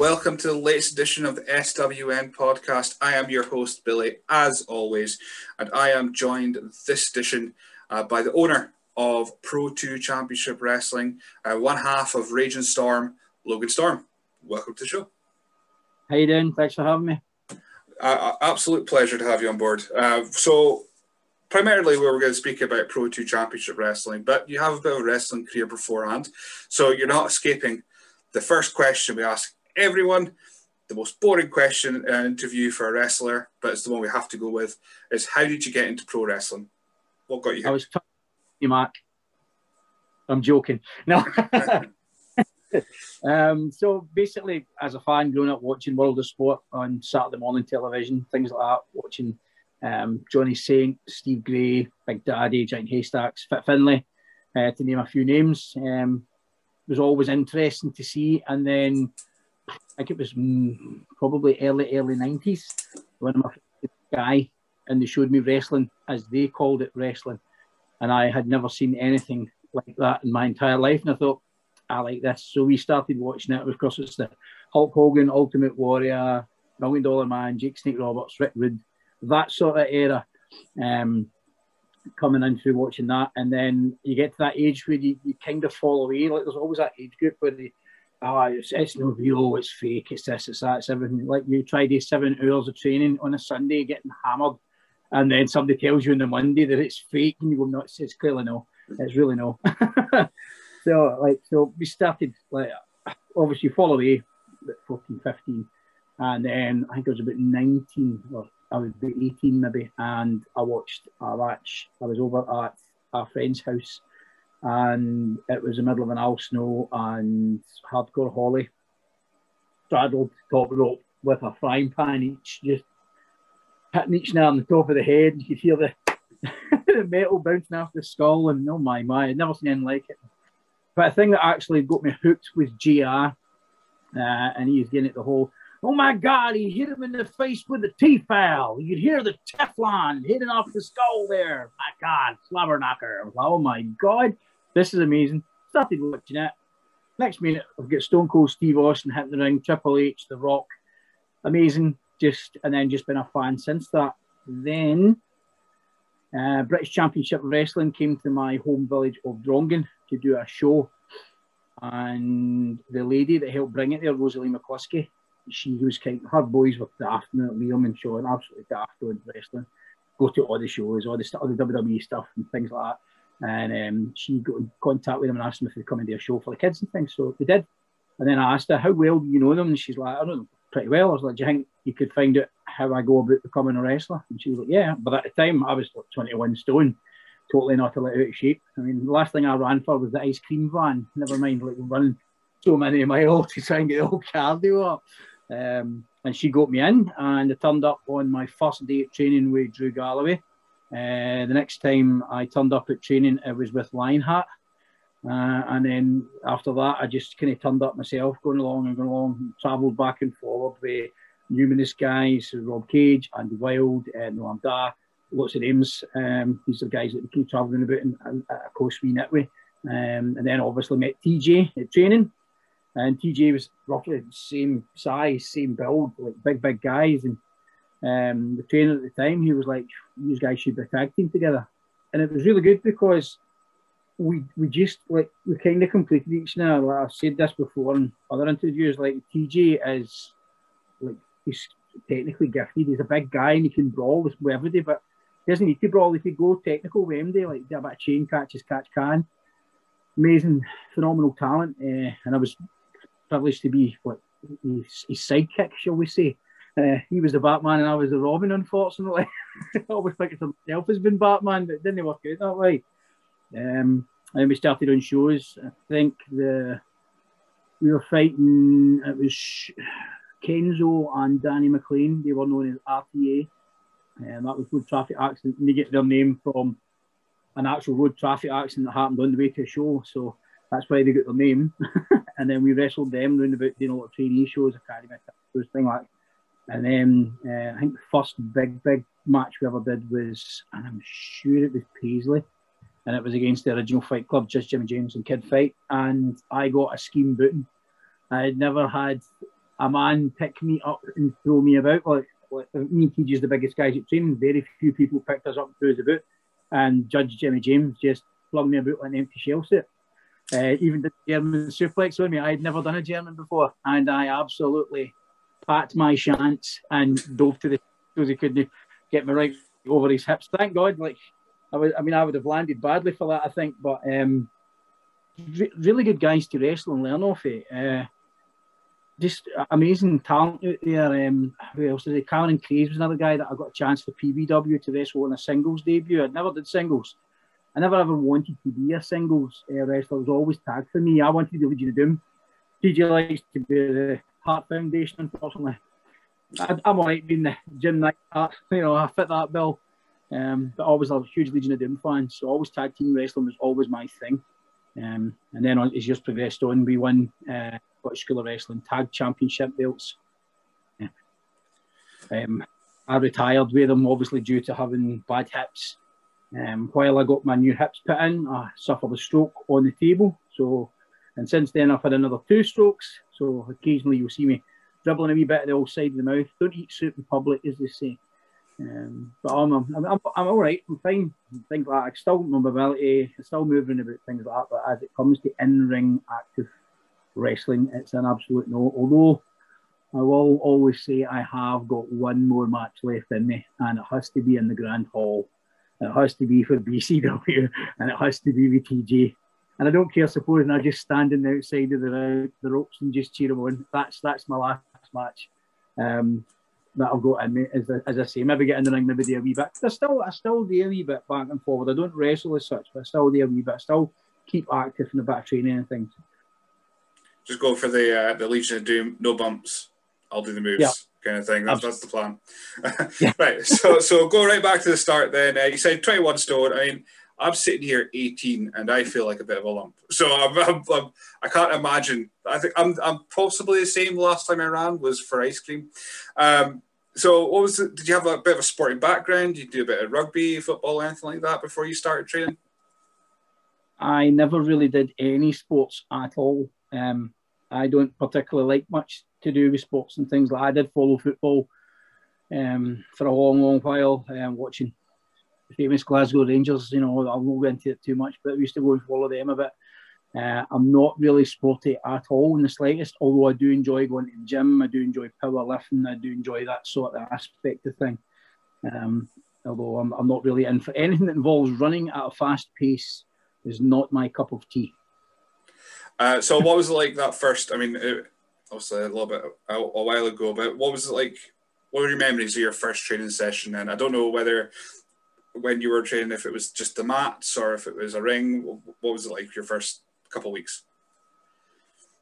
Welcome to the latest edition of the SWN podcast. I am your host, Billy, as always, and I am joined this edition uh, by the owner of Pro2 Championship Wrestling, uh, one half of Raging Storm, Logan Storm. Welcome to the show. How you doing? Thanks for having me. Uh, absolute pleasure to have you on board. Uh, so, primarily, we were going to speak about Pro2 Championship Wrestling, but you have a bit of a wrestling career beforehand, so you're not escaping the first question we ask everyone. The most boring question in an interview for a wrestler, but it's the one we have to go with, is how did you get into pro wrestling? What got you here? I was you, Mark. I'm joking. No. um, so basically, as a fan, growing up watching World of Sport on Saturday morning television, things like that, watching um, Johnny Saint, Steve Grey, Big Daddy, Giant Haystacks, Fit Finlay, uh, to name a few names. Um, was always interesting to see. And then I think it was mm, probably early, early 90s when my guy and they showed me wrestling as they called it wrestling. And I had never seen anything like that in my entire life. And I thought, I like this. So we started watching it. Of course, it's the Hulk Hogan, Ultimate Warrior, Million Dollar Man, Jake Snake Roberts, Rick Rude, that sort of era. Um, coming in through watching that. And then you get to that age where you, you kind of fall away. Like there's always that age group where they, oh, it's, it's no real, it's fake, it's this, it's that, it's everything. Like you try these seven hours of training on a Sunday, getting hammered, and then somebody tells you on the Monday that it's fake, and you go, no, it's, it's clearly no, it's really no. so, like, so we started, like, obviously, away at 14, 15, and then I think I was about 19, or I was about 18 maybe, and I watched a match. I was over at a friend's house and it was the middle of an Al Snow and hardcore Holly straddled top rope with a frying pan each, just hitting each now on the top of the head. You could hear the, the metal bouncing off the skull, and oh my my, I'd never seen anything like it. But the thing that actually got me hooked was JR, uh, and he was getting it the whole. Oh my God, he hit him in the face with the T-foul. You could hear the Teflon hitting off the skull there. My God, slobber knocker. Oh my God. This is amazing. Started watching it. Next minute, I've got Stone Cold Steve Austin hitting the ring, Triple H, The Rock. Amazing. Just and then just been a fan since that. Then uh, British Championship Wrestling came to my home village of Drongan to do a show. And the lady that helped bring it there, Rosalie McCluskey, she was kind of, her boys were daft, Liam and Sean, absolutely daft doing wrestling. Go to all the shows, all the, all the WWE stuff and things like that. And um, she got in contact with them and asked them if they'd come do a show for the kids and things. So they did. And then I asked her, How well do you know them? And she's like, I don't know pretty well. I was like, Do you think you could find out how I go about becoming a wrestler? And she was like, Yeah. But at the time, I was like 21 stone, totally not a little out of shape. I mean, the last thing I ran for was the ice cream van, never mind like running so many miles to try and get the whole cardio up. Um, and she got me in, and I turned up on my first day of training with Drew Galloway. Uh, the next time I turned up at training, it was with Lionheart. Uh, and then after that, I just kind of turned up myself, going along and going along, travelled back and forward with numerous guys, Rob Cage, Andy Wild, uh, Noam Dar, lots of names. Um, these are guys that we keep travelling about, and, and of course we knit with. Um, and then obviously met TJ at training, and TJ was roughly the same size, same build, like big, big guys, and um, the trainer at the time, he was like, "These guys should be tag team together," and it was really good because we we just like we kind of completed each other. Like I've said this before in other interviews. Like TJ is like he's technically gifted. He's a big guy and he can brawl with everybody, but he doesn't need to brawl. If he go technical with MD, like do a bit of chain catches, catch can. Amazing, phenomenal talent, uh, and I was privileged to be what his, his sidekick, shall we say. Uh, he was the Batman and I was the Robin, unfortunately. I always think of myself as being Batman, but it didn't work out that way. Um, and we started on shows. I think the we were fighting. It was Kenzo and Danny McLean. They were known as RTA, and that was road traffic accident. And they get their name from an actual road traffic accident that happened on the way to a show. So that's why they got their name. and then we wrestled them around about lot of trainee shows, academy shows, things like. And then uh, I think the first big big match we ever did was, and I'm sure it was Paisley and it was against the original Fight Club, just Jimmy James and Kid Fite, and I got a scheme booting. I had never had a man pick me up and throw me about like, like me and TJ's the biggest guys at training. Very few people picked us up and threw us about, and Judge Jimmy James just flung me about like an empty shell suit. Uh, even the German suplex on me, I had never done a German before, and I absolutely packed my chance and dove to the because he couldn't get me right over his hips. Thank God, like I was, I mean, I would have landed badly for that, I think, but um, re- really good guys to wrestle and learn off it. Uh, just amazing talent out there. Um, who else is it? Cameron Craze was another guy that I got a chance for PBW to wrestle in a singles debut. I never did singles. I never ever wanted to be a singles uh, wrestler. It was always tagged for me. I wanted to be Legion of Doom. TJ likes to be the Heart Foundation, unfortunately. I, am alright being the gym night Heart. You know, I fit that bill. Um, but always a huge Legion of Doom fan, so always tag team wrestling was always my thing. Um, and then as years progressed on, we won uh, Scottish School of Wrestling Tag Championship belts. Yeah. Um, I retired with them, obviously due to having bad hips. Um, while I got my new hips put in, I suffered a stroke on the table. So, and since then I've had another two strokes. So occasionally you'll see me dribbling a wee bit at the old side of the mouth. Don't eat soup in public, as they say. Um, but I'm, I'm, I'm, I'm all right. I'm fine. Things like that. I still my mobility, I'm still moving about things like that. But as it comes to in-ring active wrestling, it's an absolute no. Although I will always say I have got one more match left in me, and it has to be in the Grand Hall. It has to be for BCW, and it has to be with TJ. And I don't care, supposing I just standing outside of the, the ropes and just cheer them on. That's that's my last match. Um, that I've got in. As, as I say, maybe get in the ring, maybe do a wee bit. I still, I still do a wee bit back and forward. I don't wrestle as such, but I still do a wee bit. I still keep active in the back training and things. Just go for the uh, the Legion of Doom, no bumps. I'll do the moves. Yeah. Kind of thing. That's, that's the plan. right. So so go right back to the start. Then uh, you said twenty one stone. I mean, I'm sitting here 18 and I feel like a bit of a lump. So I'm, I'm, I'm, I can not imagine. I think I'm, I'm possibly the same. Last time I ran was for ice cream. Um, so what was it? Did you have a bit of a sporting background? Did you do a bit of rugby, football, anything like that before you started training? I never really did any sports at all. Um, I don't particularly like much to do with sports and things like I did follow football um, for a long, long while, um, watching famous Glasgow Rangers. You know, I won't go into it too much, but we used to go and follow them a bit. Uh, I'm not really sporty at all in the slightest, although I do enjoy going to the gym. I do enjoy powerlifting. I do enjoy that sort of aspect of thing. Um, although I'm, I'm not really in for anything that involves running at a fast pace is not my cup of tea. Uh, so what was it like that first? I mean, it, obviously a little bit a, a, while ago, but what was it like? What were your memories of your first training session? And I don't know whether when you were training, if it was just the mats or if it was a ring, what was it like your first couple of weeks?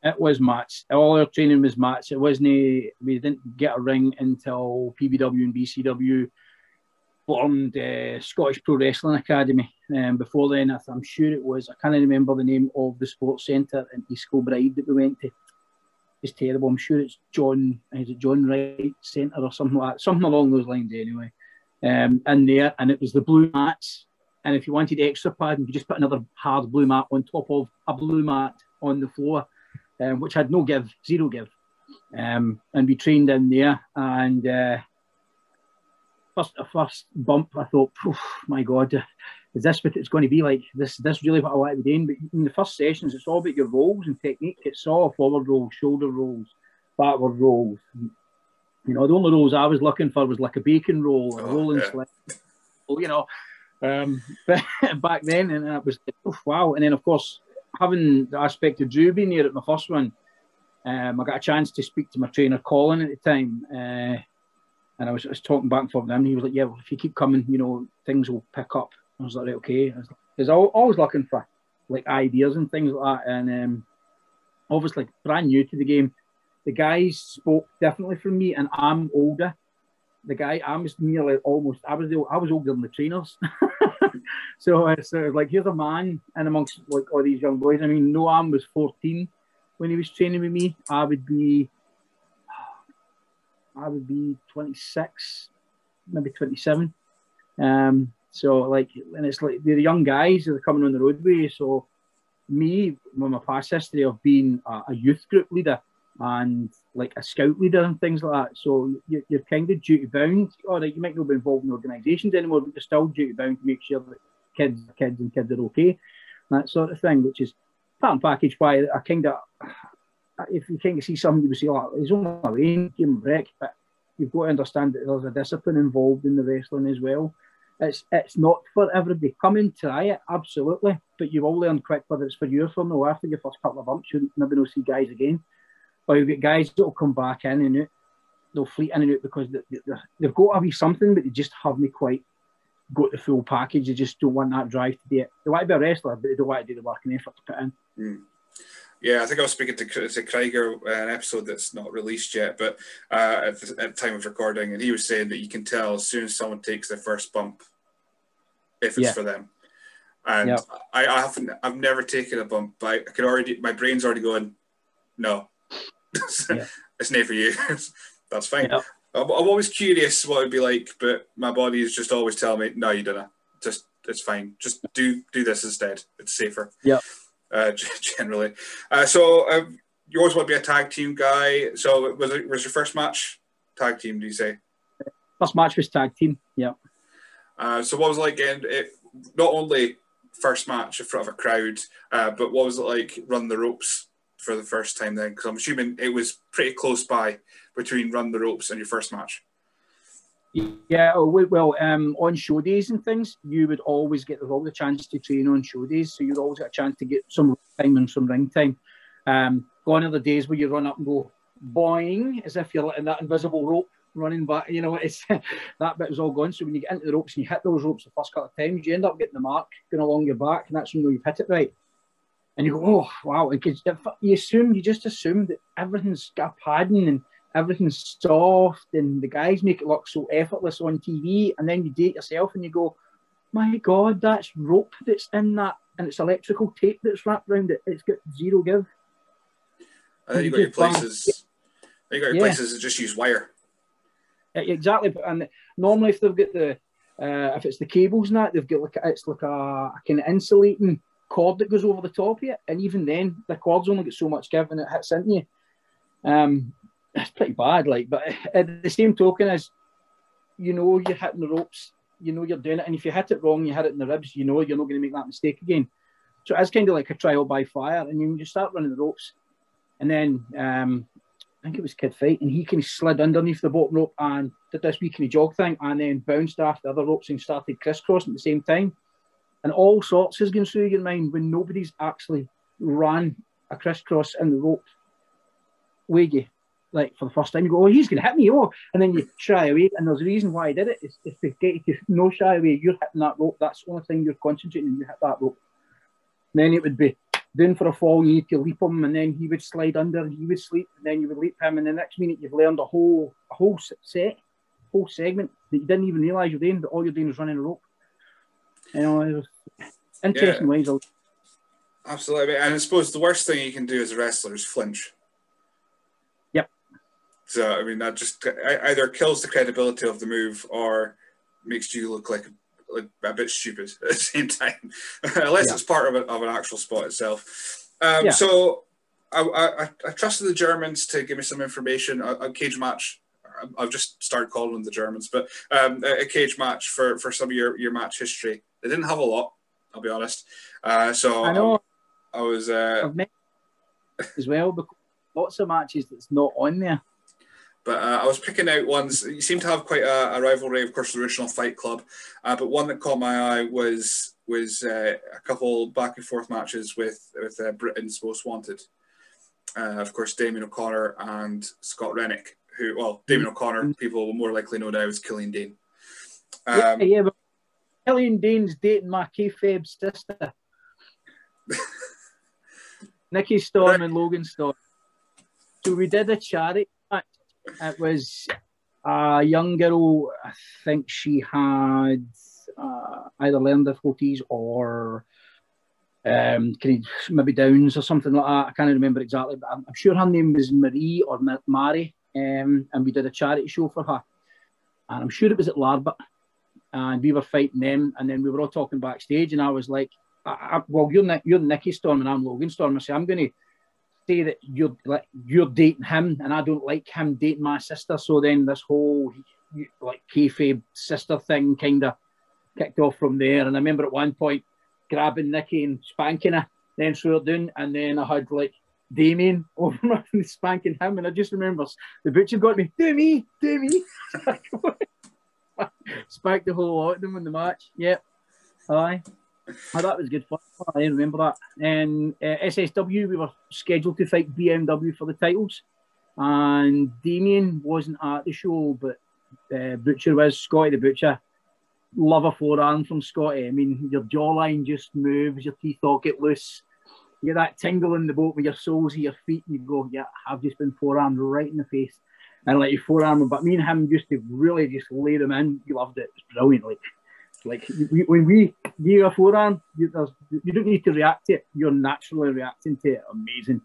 It was mats. All our training was mats. It wasn't. A, we didn't get a ring until PBW and BCW formed uh, Scottish Pro Wrestling Academy. Um, before then, I'm sure it was. I can't remember the name of the sports centre in East Kilbride that we went to. It's terrible. I'm sure it's John. Is it John Wright Centre or something like that? Something along those lines, anyway um, in there, and it was the blue mats. And if you wanted extra padding, you just put another hard blue mat on top of a blue mat on the floor, um, which had no give, zero give. Um, and we trained in there. And uh, first, first bump, I thought, my God, is this what it's going to be like? This, this really what I want to be doing. But in the first sessions, it's all about your rolls and technique. It's all forward rolls, shoulder rolls, backward rolls, you know, the only rolls I was looking for was like a bacon roll, a oh, rolling yeah. sled. Well, you know, um, back then, and it was oh, wow. And then, of course, having the aspect of Drew being here at my first one, um, I got a chance to speak to my trainer Colin at the time, uh, and I was, I was talking back and forth with him. And he was like, "Yeah, well, if you keep coming, you know, things will pick up." I was like, "Okay." I was, I was always looking for like ideas and things like that. And um, obviously, brand new to the game, the guys spoke differently from me, and I'm older. The guy, I was nearly almost, I was I was older than the trainers. so uh, like here's a man and amongst like all these young boys. I mean, Noam was 14 when he was training with me. I would be, I would be 26, maybe 27. Um, so like, and it's like they're young guys that are coming on the roadway. So me, with my past history of being a, a youth group leader and like a scout leader and things like that. So you're, you're kind of duty bound. All right, you might not be involved in organisations anymore, but you're still duty bound to make sure that kids kids and kids are okay, that sort of thing, which is part and package why I kind of, if you kind of see somebody who say, oh, he's on a him a break, but you've got to understand that there's a discipline involved in the wrestling as well. It's it's not for everybody. Come and try it, absolutely. But you will learn quick whether it's for you or for no. After your first couple of bumps, you maybe not see guys again. Or you've got guys that will come back in and out. They'll fleet in and out because they, have got to be something, but they just haven't quite got the full package. They just don't want that drive to do it. They want to be a wrestler, but they don't want to do the work and effort to put in. Mm. Yeah, I think I was speaking to, to Krieger, uh, an episode that's not released yet, but uh, at, the, at, the, time of recording, and he was saying that you can tell as soon as someone takes their first bump if it's yeah. for them. And yep. I, I, haven't, I've never taken a bump, but I can already, my brain's already going, no, yeah. it's not for you. That's fine. I'm, I'm, always curious what it'd be like, but my body is just always telling me, no, you don't. Just, it's fine. Just do do this instead. It's safer. Yeah uh, generally. Uh, so uh, you always want to be a tag team guy. So was it was your first match tag team? Do you say? First match was tag team. Yeah. Uh, so what was it like getting it? Not only first match in front of a crowd, uh, but what was it like run the ropes for the first time then? Because I'm assuming it was pretty close by between run the ropes and your first match. Yeah, oh, well, um, on show days and things, you would always get the, chance to train on show days, so you'd always get a chance to get some time and some ring time. Um, gone are the days where you run up and go boing, as if you're letting that invisible rope running back. You know, it's that bit is all gone. So when you get into the ropes and you hit those ropes the first couple of times, you end up getting the mark going along your back, and that's when you've hit it right. And you go, oh wow! Because you assume you just assume that everything's got padding and everything's soft and the guys make it look so effortless on TV. And then you date yourself and you go, my God, that's rope that's in that and it's electrical tape that's wrapped around it. It's got zero give. I think you got your places. You got your yeah. places that just use wire. Exactly, and normally if they've got the uh, if it's the cables and that they've got like it's like a, a kind of insulating cord that goes over the top of it, and even then the cord's only got so much give and it hits into you. Um, it's pretty bad. Like, but at the same token, as you know, you're hitting the ropes. You know you're doing it, and if you hit it wrong, you hit it in the ribs. You know you're not going to make that mistake again. So it's kind of like a trial by fire, and you just start running the ropes, and then um, I think it was Kid Fite, and he kind of slid underneath the bottom rope and did this wee kind of jog thing, and then bounced off the other ropes and started crisscrossing at the same time, and all sorts is going through your mind when nobody's actually ran a crisscross in the rope. Wiggy, like for the first time, you go, oh, he's going to hit me, oh, and then you shy away. And there's a reason why I did it. It's, it's to get you to no shy away. You're hitting that rope. That's the only thing you're concentrating. On. You hit that rope. And then it would be doing for a fall. You need to leap him, and then he would slide under. He would sleep, and then you would leap him. And the next minute, you've learned a whole a whole set, whole segment that you didn't even realise you're doing. But all you're doing is running a rope. You know, it was interesting yeah. ways. Absolutely, and I suppose the worst thing you can do as a wrestler is flinch. Yep. So I mean that just either kills the credibility of the move or makes you look like like a bit stupid at the same time, unless yeah. it's part of, a, of an actual spot itself. Um, yeah. So I, I, I, trusted the Germans to give me some information. A, a cage match. I've just started calling them the Germans, but um, a, a, cage match for, for some of your, your match history. They didn't have a lot, I'll be honest. Uh, so I know I, I was uh, as well, because lots of matches that's not on there. But uh, I was picking out ones. You seem to have quite a, a rivalry, of course, the original Fight Club. Uh, but one that caught my eye was was uh, a couple back and forth matches with with uh, Britain's Most Wanted. Uh, of course, Damien O'Connor and Scott Rennick, who well, Damien O'Connor, mm-hmm. people will more likely know now as Killian Dain. Um, yeah, yeah, but Killian Dain's dating my kayfabe sister. Nikki Storm and Logan Storm. So we did a charity match. It was a young girl. I think she had uh, either learning difficulties or um, maybe Downs or something like that. I can't remember exactly, but I'm, I'm sure her name was Marie or Mary. Um, and we did a charity show for her. And I'm sure it was at Larbert. And we were fighting them. And then we were all talking backstage. And I was like, I, I, well, you're, you're Nikki Storm and I'm Logan Storm. I say, I'm going to say that you're like you're dating him and I don't like him dating my sister. So then this whole like kayfabe sister thing kind of kicked off from there. And I remember at one point grabbing Nikki and spanking her, then her down, and then I had like Damien over me spanking him, and I just remember the butcher got me, do me, do me. Spanked the whole lot of them in the match. Yep. Aye. Oh, that was good fun. I remember that. And uh, SSW, we were scheduled to fight BMW for the titles. And Damien wasn't at the show, but uh, Butcher was, Scotty the Butcher love a forearm from Scotty. I mean, your jawline just moves, your teeth all get loose. You get that tingle in the boat with your soles of your feet, and you go, Yeah, I've just been forearmed right in the face. And like you forearm but me and him used to really just lay them in, you loved it. It's brilliant. Like, like we, when we give a forearm, you, you don't need to react to it. You're naturally reacting to it. Amazing.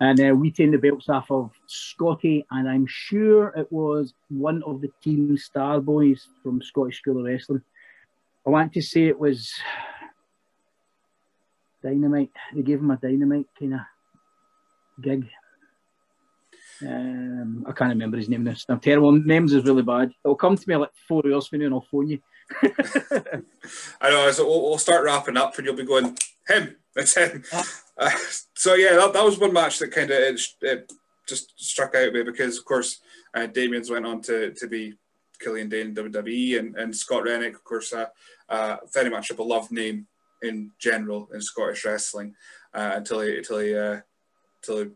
And uh, we turned the belts off of Scotty, and I'm sure it was one of the team star boys from Scottish School of Wrestling. I want to say it was Dynamite. They gave him a Dynamite kind of gig. Um, I can't remember his name now. I'm terrible. Names is really bad. It'll come to me like four hours from now and I'll phone you. I know. So we'll, we'll, start wrapping up and you'll be going, him. It's him. Uh, so yeah, that, that was one match that kind of it, it, just struck out me because, of course, uh, Damien's went on to, to be Killian Dain in WWE, and, and Scott Rennick, of course, uh, uh, very much a beloved name in general in Scottish wrestling uh, until he until he uh, until he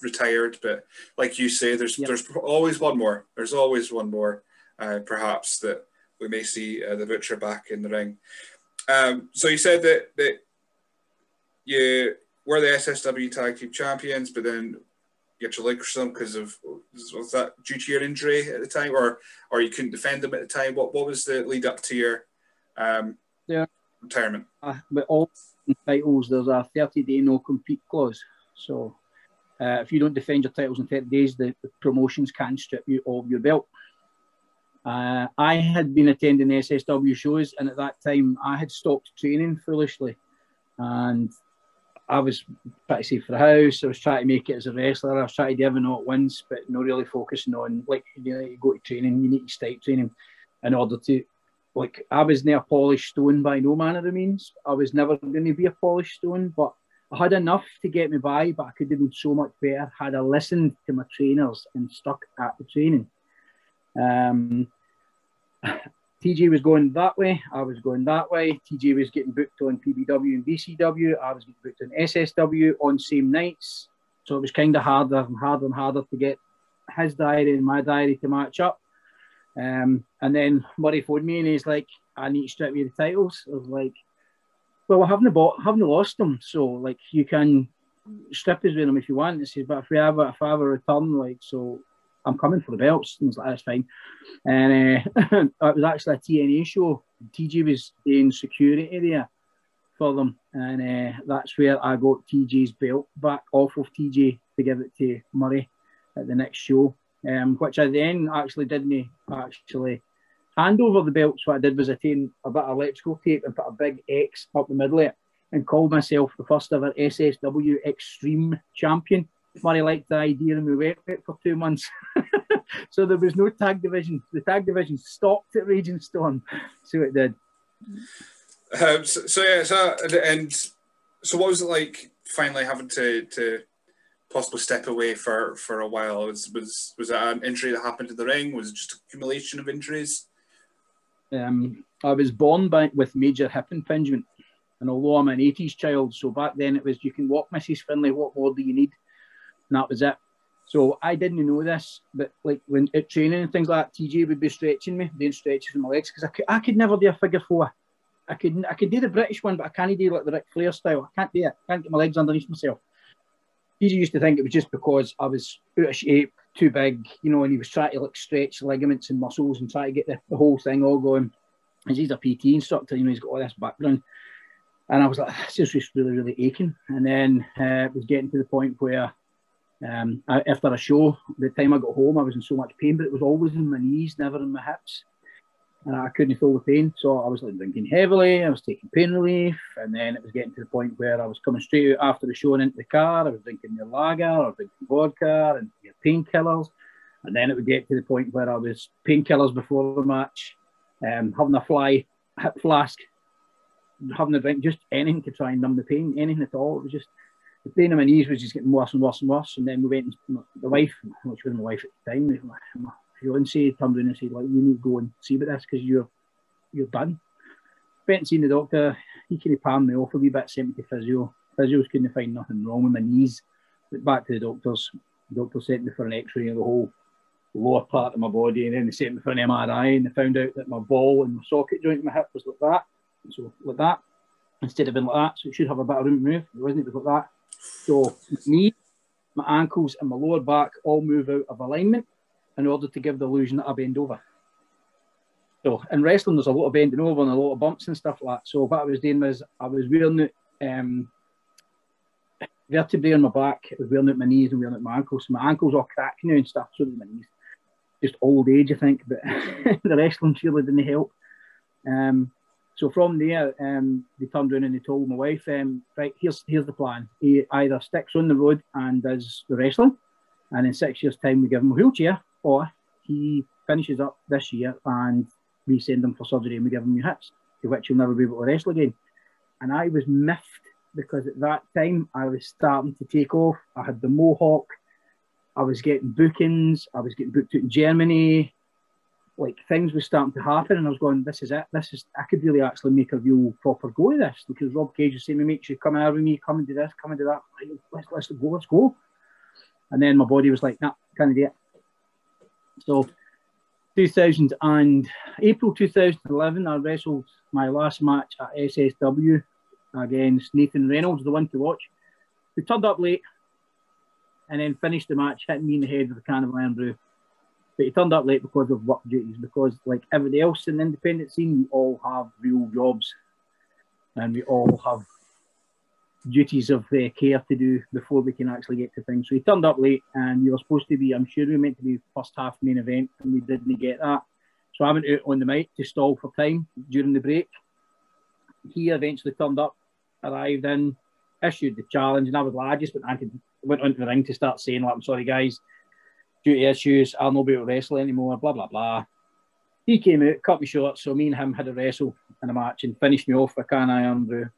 retired. But like you say, there's yep. there's always one more. There's always one more, uh, perhaps that we may see the Butcher back in the ring. Um, so you said that that you were the SSW Tag Team Champions, but then you had to relinquish them because of was that due to your injury at the time, or or you couldn't defend them at the time? What what was the lead up to your um, yeah. retirement? Uh, with all titles, there's a 30 day no compete clause. So uh, if you don't defend your titles in 30 days, the, the promotions can strip you of your belt. Uh, I had been attending SSW shows, and at that time, I had stopped training foolishly, and I was pretty safe for the house. I was trying to make it as a wrestler. I was trying to do everything at once, but not really focusing on like you know, you go to training, you need to start training in order to like I was never polished stone by no manner of means. I was never going to be a polished stone, but I had enough to get me by, but I could have been so much better had I listened to my trainers and stuck at the training. Um, TJ was going that way, I was going that way. TJ was getting booked on PBW and BCW, I was getting booked on SSW on same nights. So it was kind of harder and harder and harder to get his diary and my diary to match up. Um, and then Murray phoned me and he's like, I need to strip you the titles. I was like, well, I haven't bought, lost them. So like you can strip us with them if you want. He says, but if we ever, if I ever return, like, so I'm coming for the belts. And like, that's fine. And uh, it was actually a TNA show. TJ was in security there for them. And uh, that's where I got TJ's belt back off of TJ to give it to Murray at the next show. Um, which I then actually didn't actually hand over the belts. What I did was I a bit of electrical tape and put a big X up the middle of it and called myself the first ever SSW Extreme Champion. Murray liked the idea and we went it for two months. so there was no tag division. The tag division stopped at Raging Storm. So it did. Um, so, so, yeah, so and so what was it like finally having to to possibly step away for for a while? Was was was that an injury that happened in the ring? Was it just accumulation of injuries? Um, I was born by with major hip impingement, and although I'm an '80s child, so back then it was you can walk, Mrs. Finlay. What more do you need? and that was it. So I didn't know this, but like when at training and things like that, TJ would be stretching me, doing stretches with my legs because I could, I could never do a figure four. I could I could do the British one, but I can't do like the Ric Flair style. I can't do it. I can't get my legs underneath myself. He used to think it was just because I was out of shape, too big, you know, and he was trying to like stretch ligaments and muscles and try to get the, the whole thing all going. As he's a PT instructor, you know, he's got all this background. And I was like, this is just really, really aching. And then uh, it was getting to the point where um, after a show, the time I got home, I was in so much pain, but it was always in my knees, never in my hips. And I couldn't feel the pain. So I was like drinking heavily, I was taking pain relief. And then it was getting to the point where I was coming straight out after the show and into the car. I was drinking your lager, I was drinking vodka and your painkillers. And then it would get to the point where I was painkillers before the match, um, having a fly hip flask, having a drink, just anything to try and numb the pain, anything at all. It was just the pain in my knees was just getting worse and worse and worse. And then we went, and the wife, which was my wife at the time, my fiance turned around and said, like, you need to go and see about this because you're you're done. Went seen the doctor. He kind of palmed me off a wee bit, sent me to physio. Physios couldn't find nothing wrong with my knees. Went back to the doctors. The doctor sent me for an x-ray of the whole lower part of my body and then they sent me for an MRI and they found out that my ball and my socket joint in my hip was like that. So like that instead of being like that. So it should have a of room to move. It wasn't, it was like that. So my knee, my ankles, and my lower back all move out of alignment in order to give the illusion that I bend over. So in wrestling, there's a lot of bending over and a lot of bumps and stuff like that. So what I was doing was I was wearing um, vertebrae on my back, I was wearing out my knees and wearing out my ankles. So my ankles all cracked now and stuff, so my knees. Just old age, I think, but the wrestling surely didn't help. Um, so from there, um, they turned around and they told my wife, um, right, here's here's the plan. He either sticks on the road and does the wrestling, and in six years' time we give him a wheelchair, or he finishes up this year and we send him for surgery and we give him new hips, to which he'll never be able to wrestle again. And I was miffed because at that time I was starting to take off. I had the mohawk, I was getting bookings, I was getting booked out in Germany, like things were starting to happen, and I was going, "This is it. This is. I could really actually make a real proper go of this." Because Rob Cage was saying, "Make you come out with me, come and do this, come and do that. Let's let's go, let's go." And then my body was like, "Nah, can't do it." So, 2000 and April 2011, I wrestled my last match at SSW against Nathan Reynolds, the one to watch. We turned up late and then finished the match, hitting me in the head with a can of Irn-Bru but he turned up late because of work duties. Because like everybody else in the independent scene, we all have real jobs, and we all have duties of uh, care to do before we can actually get to things. So he turned up late, and we were supposed to be. I'm sure we were meant to be first half main event, and we didn't get that. So I went out on the mic to stall for time during the break. He eventually turned up, arrived in, issued the challenge, and I was like, I just went, I went onto the ring to start saying, like, I'm sorry, guys due to issues, I'll not be able to wrestle anymore, blah, blah, blah. He came out, cut me short, so me and him had a wrestle in a match and finished me off with a can Irn-Bru.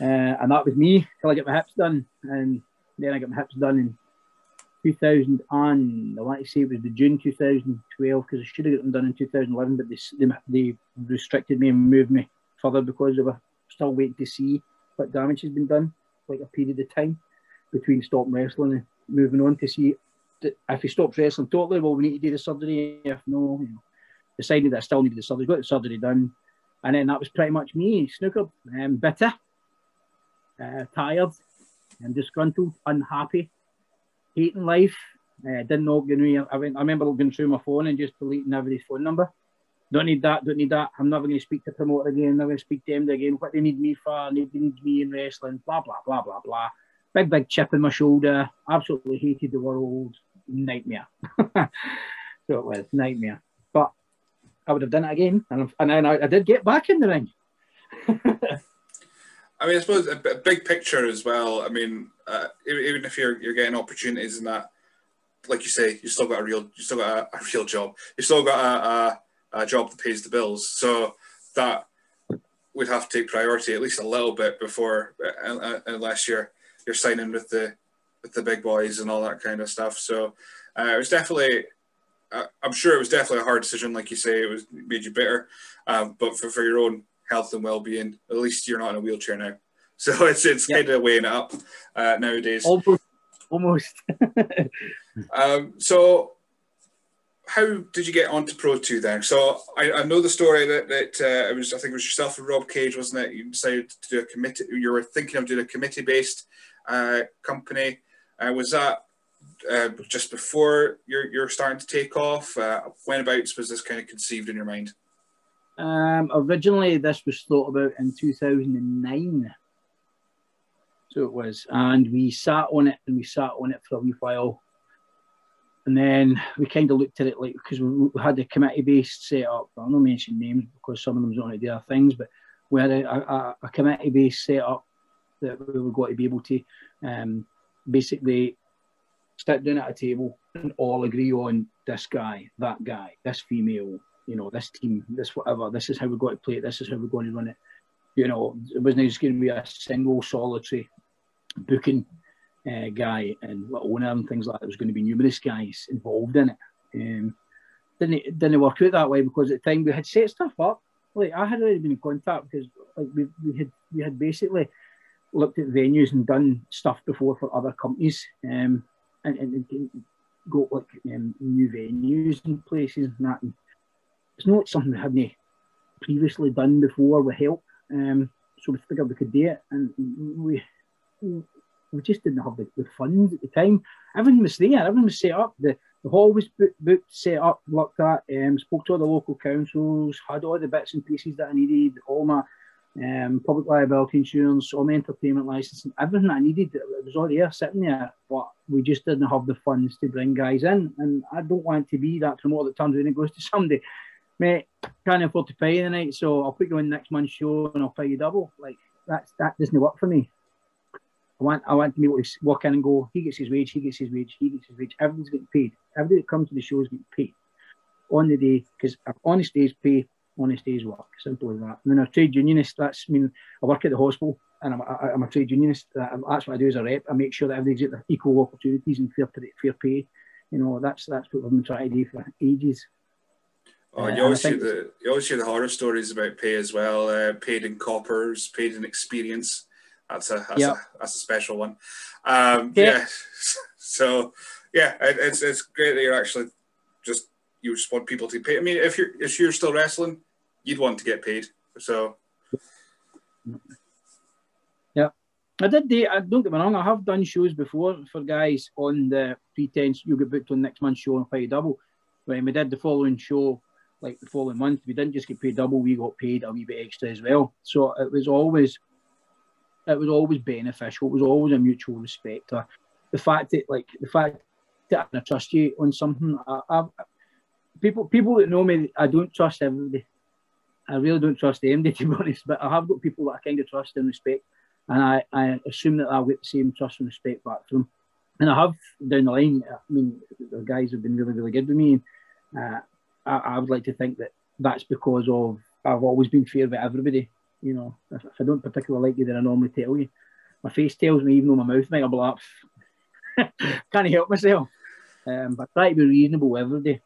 Uh, and that was me till I get my hips done. And then I got my hips done in 2000 and I want to say it was the June 2012 because I should have got them done in 2011, but they, they, restricted me and moved me further because they were still waiting to see what damage has been done, like a period of time between stopping wrestling and moving on to see if he stops wrestling totally, well, we need to do the surgery. If no, you know, decided that I still needed the surgery, got the surgery done, and then that was pretty much me, snookered, um, bitter, uh, tired, and disgruntled, unhappy, hating life. Uh, didn't know, you know, I, went, I remember looking through my phone and just deleting everybody's phone number. Don't need that, don't need that. I'm never going to speak to promoter again, never going to speak to them again. What do they need me for, they need me in wrestling, blah, blah, blah, blah, blah. Big, big chip in my shoulder, absolutely hated the world, nightmare. so it was nightmare. But I would have done it again, and, and then I, I did get back in the ring. I mean, I suppose a, big picture as well. I mean, uh, even if you're you're getting opportunities in that, like you say, you still got a real, you still got a, a real job. You still got a, a, a, job that pays the bills. So that would have to take priority at least a little bit before, uh, uh unless you're you're signing with the with the big boys and all that kind of stuff. So uh, it was definitely, uh, I'm sure it was definitely a hard decision. Like you say, it was made you bitter, um, but for, for your own health and well being, at least you're not in a wheelchair now. So it's it's yeah. kind of weighing up uh, nowadays. Almost. Almost. um, so how did you get onto Pro Two then? So I, I know the story that that uh, it was. I think it was yourself and Rob Cage, wasn't it? You decided to do a committee. You were thinking of doing a committee based uh, company. Uh, was that uh, just before you're you're starting to take off? Uh, when about was this kind of conceived in your mind? Um, originally, this was thought about in 2009. So it was, and we sat on it and we sat on it for a wee while and then we kind of looked at it like because we, had a committee based set up. I'll not mention names because some of them don't do their things, but we had a, a, a committee based set up that we were going to be able to um, basically sit down at a table and all agree on this guy, that guy, this female, you know, this team, this whatever. This is how we're going to play it. This is how we're going to run it. You know, it wasn't just going to be a single solitary booking uh, guy and owner and things like that. There was going to be numerous guys involved in it. Um, didn't didn't work out that way because at the time we had set stuff up. Like I had already been in contact because like we, we had we had basically looked at venues and done stuff before for other companies um, and, and, and got like um, new venues and places and that. And it's not something we hadn't previously done before with help. Um, so we figured we could do it, and we we just didn't have the, the funds at the time. Everything was there, everything was set up. The, the hall was booked, set up, looked at, um, spoke to all the local councils, had all the bits and pieces that I needed, all my um, public liability insurance, all my entertainment license, and everything I needed. It was all there, sitting there, but we just didn't have the funds to bring guys in. And I don't want to be that promoter that turns around and goes to somebody, mate, can't afford to pay the night, so I'll put you on next month's show and I'll pay you double. Like that's that doesn't work for me. I want I want to be able to walk in and go, he gets his wage, he gets his wage, he gets his wage. Everyone's getting paid. Everybody that comes to the show is getting paid on the day because honest days pay, honest days work. Simple as that. I mean, a trade unionist, that's I mean, I work at the hospital and I'm, I, am a trade unionist. That's what I do as a rep. I make sure that everybody's get equal opportunities and fair, fair pay. You know, that's that's what we've been trying to do for ages. Oh, you always hear the you always hear the horror stories about pay as well. Uh, paid in coppers, paid in experience. That's a that's, yep. a, that's a special one. Um, yeah. yeah. So yeah, it, it's it's great that you're actually just you just want people to pay. I mean, if you're if you're still wrestling, you'd want to get paid. So yeah, I did. The, I don't get me wrong. I have done shows before for guys on the pretense you get booked on next month's show and pay double. When we did the following show, like the following month, we didn't just get paid double. We got paid a wee bit extra as well. So it was always it was always beneficial. It was always a mutual respect. Uh, the fact that, like, the fact that I trust you on something, I, I, people people that know me, I don't trust everybody. I really don't trust anybody, to be honest. But I have got people that I kind of trust and respect, and I, I assume that I'll get the same trust and respect back from them. And I have down the line. I mean, the guys have been really, really good with me. Uh, I, I would like to think that that's because of I've always been fair with everybody you know, if, if I don't particularly like you, then I normally tell you. My face tells me, even though my mouth might be like, can't help myself. Um, but I try to be reasonable every day.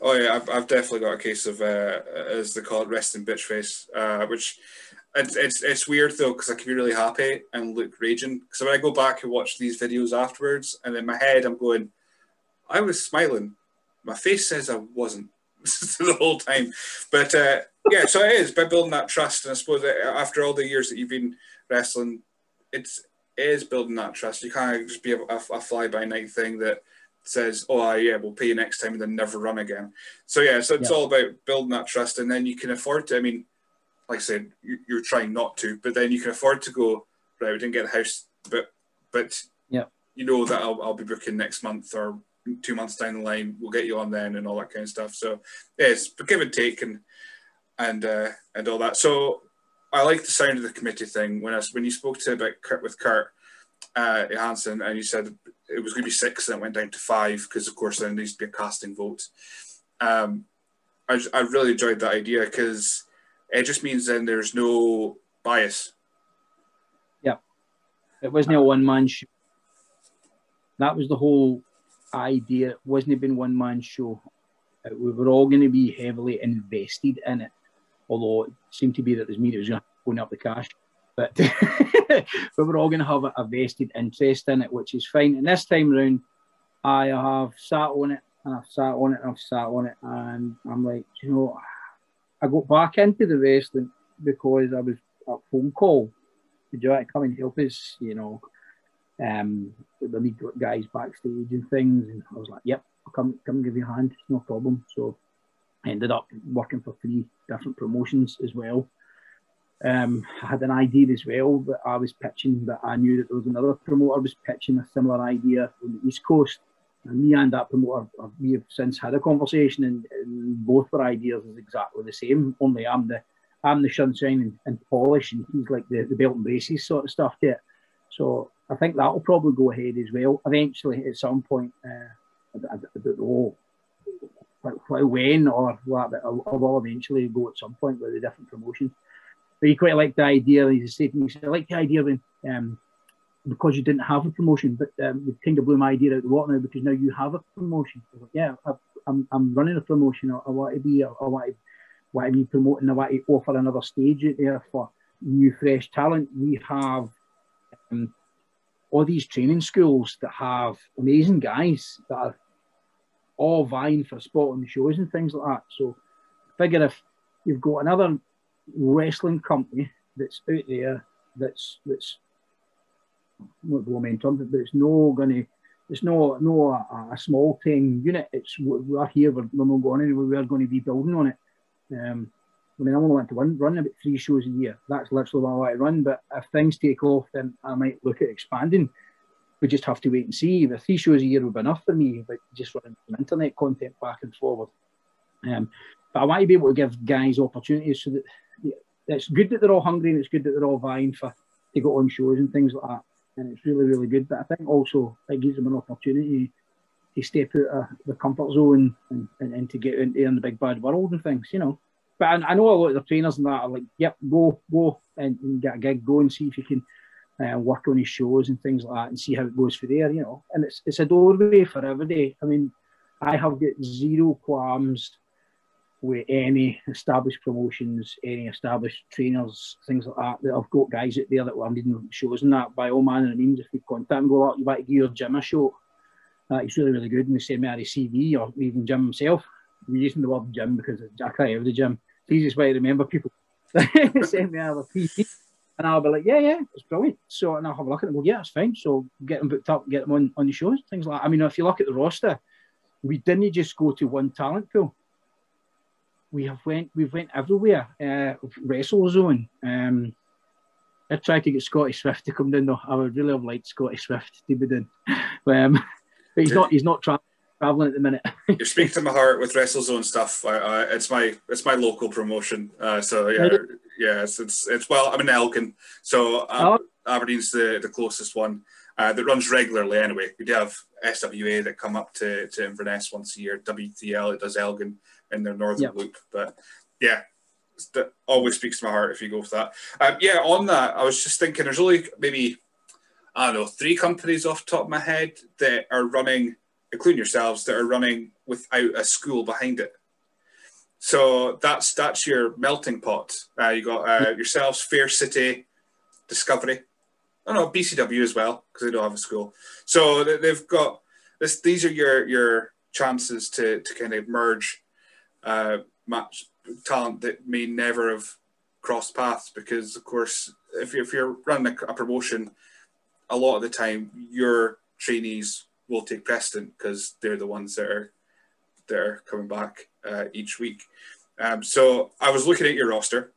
Oh yeah, I've, I've definitely got a case of uh, as they call it, resting bitch face, uh, which it's, it's it's weird though because I can be really happy and look raging. So when I go back and watch these videos afterwards, and in my head I'm going, I was smiling. My face says I wasn't the whole time, but uh, yeah, so it is by building that trust, and I suppose after all the years that you've been wrestling, it's it is building that trust. You can't just be a, a, a fly by night thing that says, "Oh yeah, we'll pay you next time," and then never run again. So yeah, so it's yeah. all about building that trust, and then you can afford to. I mean, like I said, you, are trying not to, but then you can afford to go. Right, we didn't get a house, but but yeah, you know that I'll, I'll be booking next month or two months down the line. We'll get you on then, and all that kind of stuff. So yeah, it's give and take, and and uh, and all that. So I like the sound of the committee thing. When I when you spoke to about Kurt with Kurt uh, Johansson, and you said it was going to be six, and it went down to five because, of course, there needs to be a casting vote. Um, I I really enjoyed that idea because it just means then there's no bias. Yeah, it wasn't a one man show. That was the whole idea. It wasn't been one man show. Uh, we were all going to be heavily invested in it although it seemed to be that there's me that was going up the cash. But but we're all going to have a, vested interest in it, which is fine. And this time round, I have sat on it. and I've sat on it and I've sat on it, and I'm like, you know, I got back into the wrestling because I was a phone call. Would you like to come and help us? You know, um, we need guys backstage and things, and I was like, yep, come come give you a hand, no problem. So I ended up working for three different promotions as well. Um, I had an idea as well that I was pitching but I knew that there was another promoter was pitching a similar idea on the East Coast. And me and that promoter, we have since had a conversation, and, and both our ideas is exactly the same. Only I'm the I'm the sunshine and, and polish, and he's like the, the belt and braces sort of stuff to it. So I think that will probably go ahead as well. Eventually, at some point, uh, I, I, don't know when or what, but I will eventually go at some point with a different promotion. But you quite like the idea, as you said to I like the idea when um, because you didn't have a promotion, but um, kind of blew my idea out the water now because now you have a promotion. Like, yeah, I, am I'm running a promotion. I, I want to be, I, I want to, want to be promoting. I want to offer another stage there for new, fresh talent. We have um, all these training schools that have amazing guys that are all vying for a spot on the shows and things like that. So, figure if you've got another wrestling company that's out there that's that's not the momentum, but it's no to, it's no no a, a, small team unit. It's we're here, we're, we're not going anywhere. We're going to be building on it. Um, I mean, I only want to run, run about three shows a year. That's literally what I want to run. But if things take off, then I might look at expanding. We just have to wait and see. The three shows a year would be enough for me, but just running some internet content back and forward. Um, but I want to be able to give guys opportunities so that it's good that they're all hungry and it's good that they're all vying for to go on shows and things like that and it's really, really good. But I think also it gives them an opportunity to step out of the comfort zone and, and, and to get into in the big bad world and things, you know. But I, I know a lot of the trainers and that are like, yep, go, go and, and get a gig, go and see if you can uh, work on his shows and things like that and see how it goes for there, you know. And it's, it's a doorway for everybody. I mean, I have got zero qualms with any established promotions, any established trainers, things like that. That I've got guys out there that are needing shows and that. By all manner of means, if you contact and go, out, you might give your gym a show. Uh, he's really, really good. And they send me out a CV or even Jim himself. I'm using the word gym because I can't have the gym. It's the easiest way to remember people. send me out a CV. And I'll be like, yeah, yeah, it's brilliant. So, and I'll have a look at and go, yeah, it's fine. So, get them booked up, get them on, on the shows, things like that. I mean, if you look at the roster, we didn't just go to one talent pool we have went we've went everywhere. Uh, WrestleZone. Um, I tried to get Scotty Swift to come down though. I would really have liked Scotty Swift to be down, um, but he's not. He's not tra- traveling at the minute. You're speaking to my heart with WrestleZone stuff. I, I, it's my it's my local promotion. Uh, so yeah, yeah. It's, it's, it's well. I'm in Elgin, so uh, oh. Aberdeen's the the closest one. Uh, that runs regularly anyway. We do have SWA that come up to, to Inverness once a year. W3L, it does Elgin in their northern yep. loop. But yeah, that always speaks to my heart if you go for that. Um, yeah, on that, I was just thinking there's only maybe, I don't know, three companies off top of my head that are running, including yourselves, that are running without a school behind it. So that's that's your melting pot. Uh, you got uh, yourselves, Fair City, Discovery. Oh know BCW as well because they don't have a school. So they've got this. These are your your chances to to kind of merge uh, match talent that may never have crossed paths because, of course, if you're, if you're running a, a promotion, a lot of the time your trainees will take precedent because they're the ones that are that are coming back uh, each week. Um, so I was looking at your roster,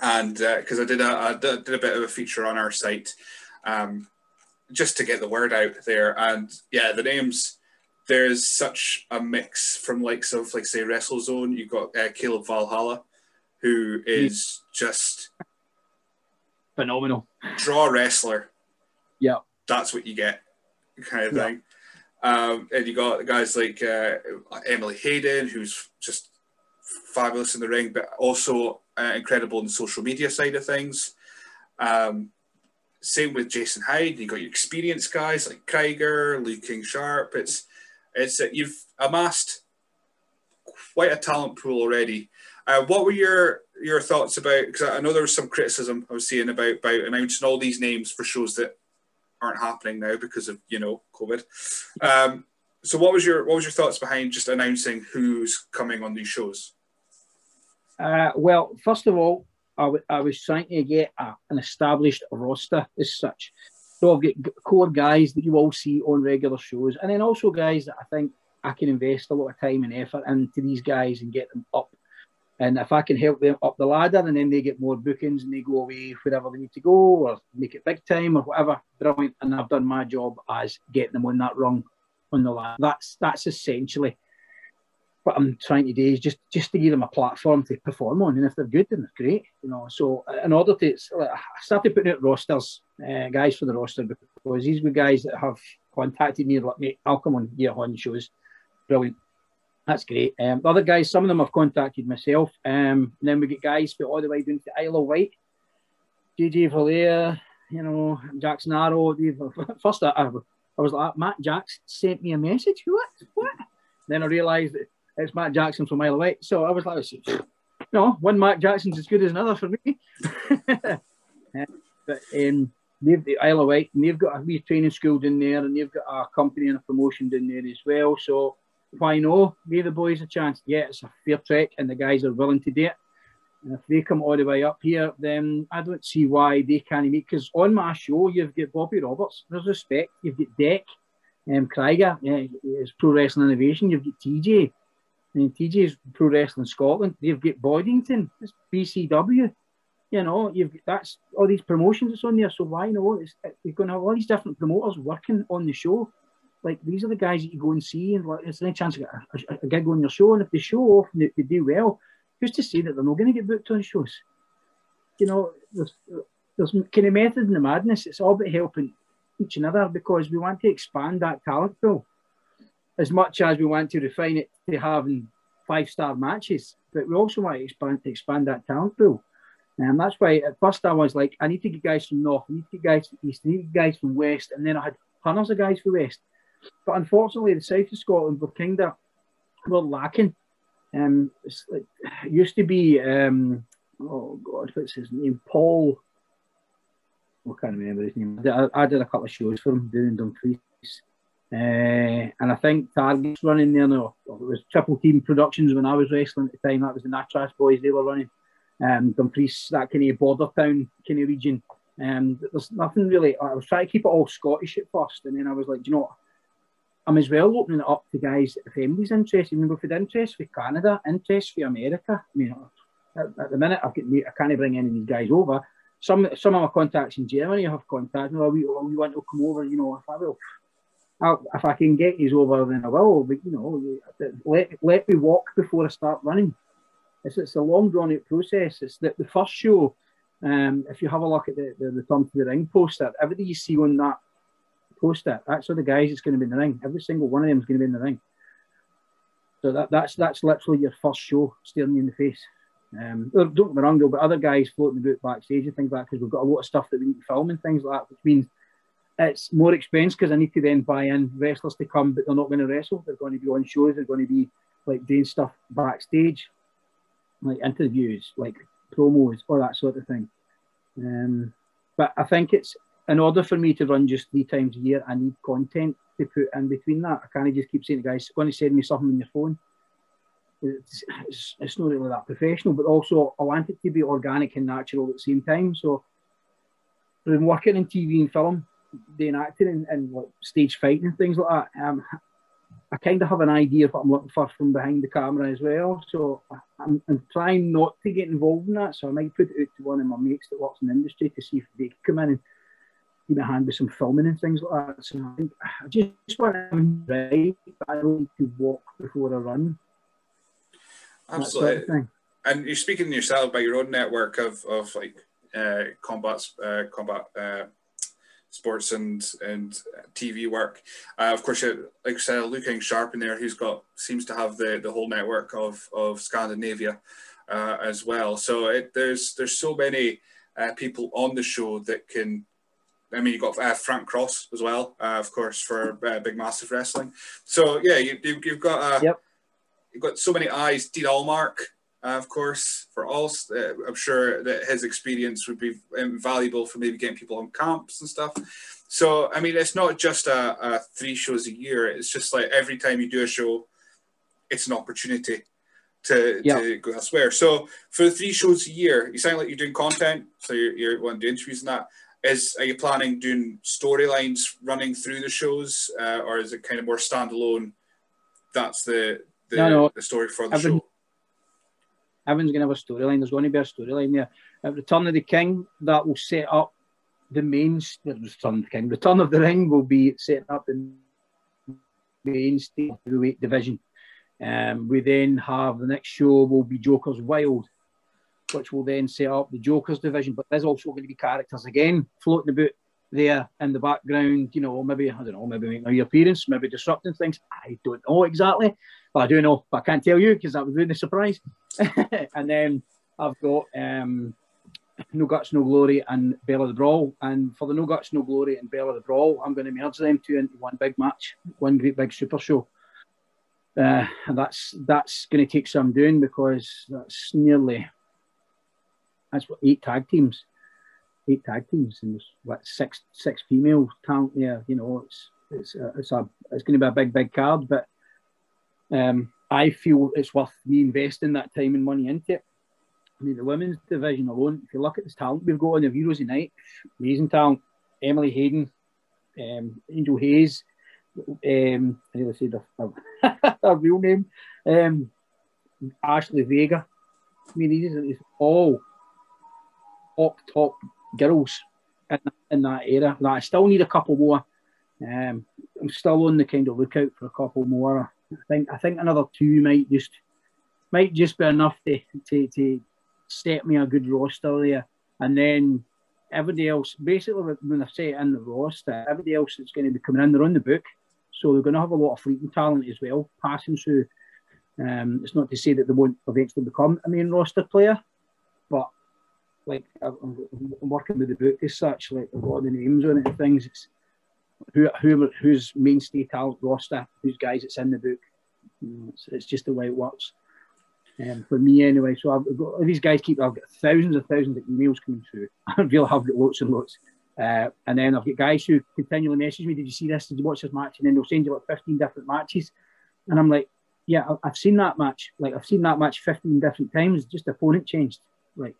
and because uh, I did a I did a bit of a feature on our site, um, just to get the word out there, and yeah, the names there's such a mix from likes of like say WrestleZone. You've got uh, Caleb Valhalla, who is just phenomenal. Draw wrestler. Yeah, that's what you get, kind of yeah. thing. Um, and you got guys like uh, Emily Hayden, who's just fabulous in the ring, but also uh, incredible in the social media side of things. Um, same with Jason Hyde. You got your experienced guys like Krieger, Lou King Sharp. It's it's that you've amassed quite a talent pool already. Uh, what were your your thoughts about? Because I know there was some criticism I was seeing about about announcing all these names for shows that aren't happening now because of you know COVID. Um, So, what was your what was your thoughts behind just announcing who's coming on these shows? Uh, well, first of all, I, w- I was trying to get a, an established roster as such. So I've got core guys that you all see on regular shows, and then also guys that I think I can invest a lot of time and effort into these guys and get them up. And if I can help them up the ladder and then they get more bookings and they go away wherever they need to go or make it big time or whatever, brilliant. And I've done my job as getting them on that rung on the ladder. That's that's essentially what I'm trying to do is just just to give them a platform to perform on, and if they're good, then they're great, you know. So in order to, I started putting out rosters, uh, guys for the roster because these were guys that have contacted me like, mate, I'll come on your on shows, brilliant. That's great. Um, the other guys, some of them I've contacted myself. Um, and then we get guys for all the way down to Isle of Wight, JJ Valair, you know, Jackson Arrow. First, I, I was like, Matt Jackson sent me a message. What? What? Then I realised it's Matt Jackson from Isle of Wight. So I was like, no, one Matt Jackson's as good as another for me. but um, they've the Isle of Wight, and they've got a wee training school down there, and they've got a company and a promotion down there as well. So why no? Give the boys a chance. Yeah, it's a fair trek, and the guys are willing to do it. And if they come all the way up here, then I don't see why they can't meet. Because on my show, you've got Bobby Roberts, there's respect. You've got Deck, um, Krieger, yeah, it's Pro Wrestling Innovation. You've got TJ, and TJ's Pro Wrestling Scotland. You've got Boydington, it's BCW. You know, you've got, that's all these promotions that's on there. So why not? It's, you're going to have all these different promoters working on the show. Like these are the guys that you go and see, and like, there's any chance to get a, a, a, gig on your show. And if they show off and they, they do well, who's to say that they're not going to get booked on shows? You know, there's there's kind of method in the madness. It's all about helping each other because we want to expand that talent pool as much as we want to refine it to having five star matches, but we also want to expand to expand that talent pool. And that's why at first I was like, I need to get guys from North, I need to get guys from East, I need to get guys from West, and then I had hundreds of guys from West. But unfortunately, the south of Scotland were kind of were lacking. Um, it's like, it used to be, um, oh God, what's his name? Paul. I can't remember his name. I, I did a couple of shows for him doing Dumfries. Uh, and I think Target's running there now. It was Triple Team Productions when I was wrestling at the time. That was the Natras boys they were running. Um, Dumfries, that kind of border town kind of region. Um, there's nothing really. I was trying to keep it all Scottish at first, and then I was like, you know what? I'm as well opening it up to guys if anybody's interested. I mean, if it's interest for Canada, interest for America. I mean, at, at the minute, I've got, I can't bring any of these guys over. Some some of my contacts in Germany have contacted me. Oh, we, oh, we want to come over. You know, if I will I'll, if I can get these over, then I will. But you know, let let me walk before I start running. It's it's a long drawn out process. It's the, the first show. Um, if you have a look at the the return to the ring poster, everything you see on that poster, that's all the guys that's going to be in the ring. Every single one of them is going to be in the ring. So that that's that's literally your first show, staring you in the face. Um, don't get me wrong, though, but other guys floating about backstage and things like that because we've got a lot of stuff that we need to film and things like that, which means it's more expensive because I need to then buy in wrestlers to come, but they're not going to wrestle. They're going to be on shows. They're going to be like doing stuff backstage, like interviews, like promos, all that sort of thing. Um, but I think it's in order for me to run just three times a year, I need content to put in between that. I can't just keep saying to guys, "Going to send me something on your phone." It's, it's, it's not really that professional, but also I want it to be organic and natural at the same time. So, I've been working in TV and film doing acting and, and like stage fighting and things like that, um, I kind of have an idea of what I'm looking for from behind the camera as well. So I'm, I'm, trying not to get involved in that. So I might put it out to one of my mates that works in the industry to see if they can come in and me a hand with some filming and things like that. So I, think I just want to but I don't need to walk before I run. Absolutely. Sort of and you're speaking yourself by your own network of, of like uh, combat uh, combat uh, sports and and TV work. Uh, of course, you, like I said, Lou King Sharp in there, who's got seems to have the the whole network of of Scandinavia uh, as well. So it, there's there's so many uh, people on the show that can. I mean, you've got uh, Frank Cross as well, uh, of course, for uh, Big Massive Wrestling. So yeah, you, have got yep. you've got so many eyes. Dean Allmark, uh, of course, for all. Uh, I'm sure that his experience would be invaluable for maybe getting people on camps and stuff. So I mean, it's not just a, a three shows a year. It's just like every time you do a show, it's an opportunity to, Yeah. to go elsewhere. So for the three shows a year, you sound like you're doing content, so you're, you're wanting to do interviews and that. Is are you planning doing storylines running through the shows, uh, or is it kind of more standalone? That's the the, No, no. the story for the Everything- show. Everyone's going to have a storyline. There's going to be a storyline there. At Return of the King, that will set up the main. Return of the King, Return of the Ring will be setting up the the weight division. Um, we then have the next show will be Joker's Wild, which will then set up the Joker's division. But there's also going to be characters again floating about there in the background. You know, maybe I don't know, maybe making a appearance, maybe disrupting things. I don't know exactly, but I do know. But I can't tell you because that would ruin the surprise. and then I've got um, No Guts, No Glory, and Bella the Brawl. And for the No Guts, No Glory, and Bella the Brawl, I'm going to merge them two into one big match, one great big super show. Uh, and that's that's going to take some doing because that's nearly that's what eight tag teams, eight tag teams, and there's what six six female talent there. You know, it's it's a, it's a it's going to be a big big card, but um, I feel it's worth me investing that time and money into it. I mean, the women's division alone, if you look at this talent we've got on the Heroes Unite, amazing talent. Emily Hayden, um, Angel Hayes, um, I nearly said her, real name, um, Ashley Vega. I mean, these are all top, top girls in, in that era. Now, I still need a couple more. Um, I'm still on the kind of lookout for a couple more. I think I think another two might just might just be enough to to, to set me a good roster there, and then everybody else. Basically, when I say in the roster, everybody else that's going to be coming in, they're on the book, so they're going to have a lot of fleeting talent as well, passing through. Um, it's not to say that they won't eventually become a main roster player, like I'm, I'm working with the book as such, like a lot of the names on it and things. It's who who who's mainstay talent roster, who's guys that's in the book. Know, it's, it's just the way it works. Um, for me anyway, so I've got these guys keep. I've got thousands and thousands of emails coming through. I really have got lots and lots. Uh, and then I've got guys who continually message me, "Did you see this? Did you watch this match?" And then they'll send you like fifteen different matches, and I'm like, "Yeah, I've seen that match. Like I've seen that match fifteen different times. Just the opponent changed. Like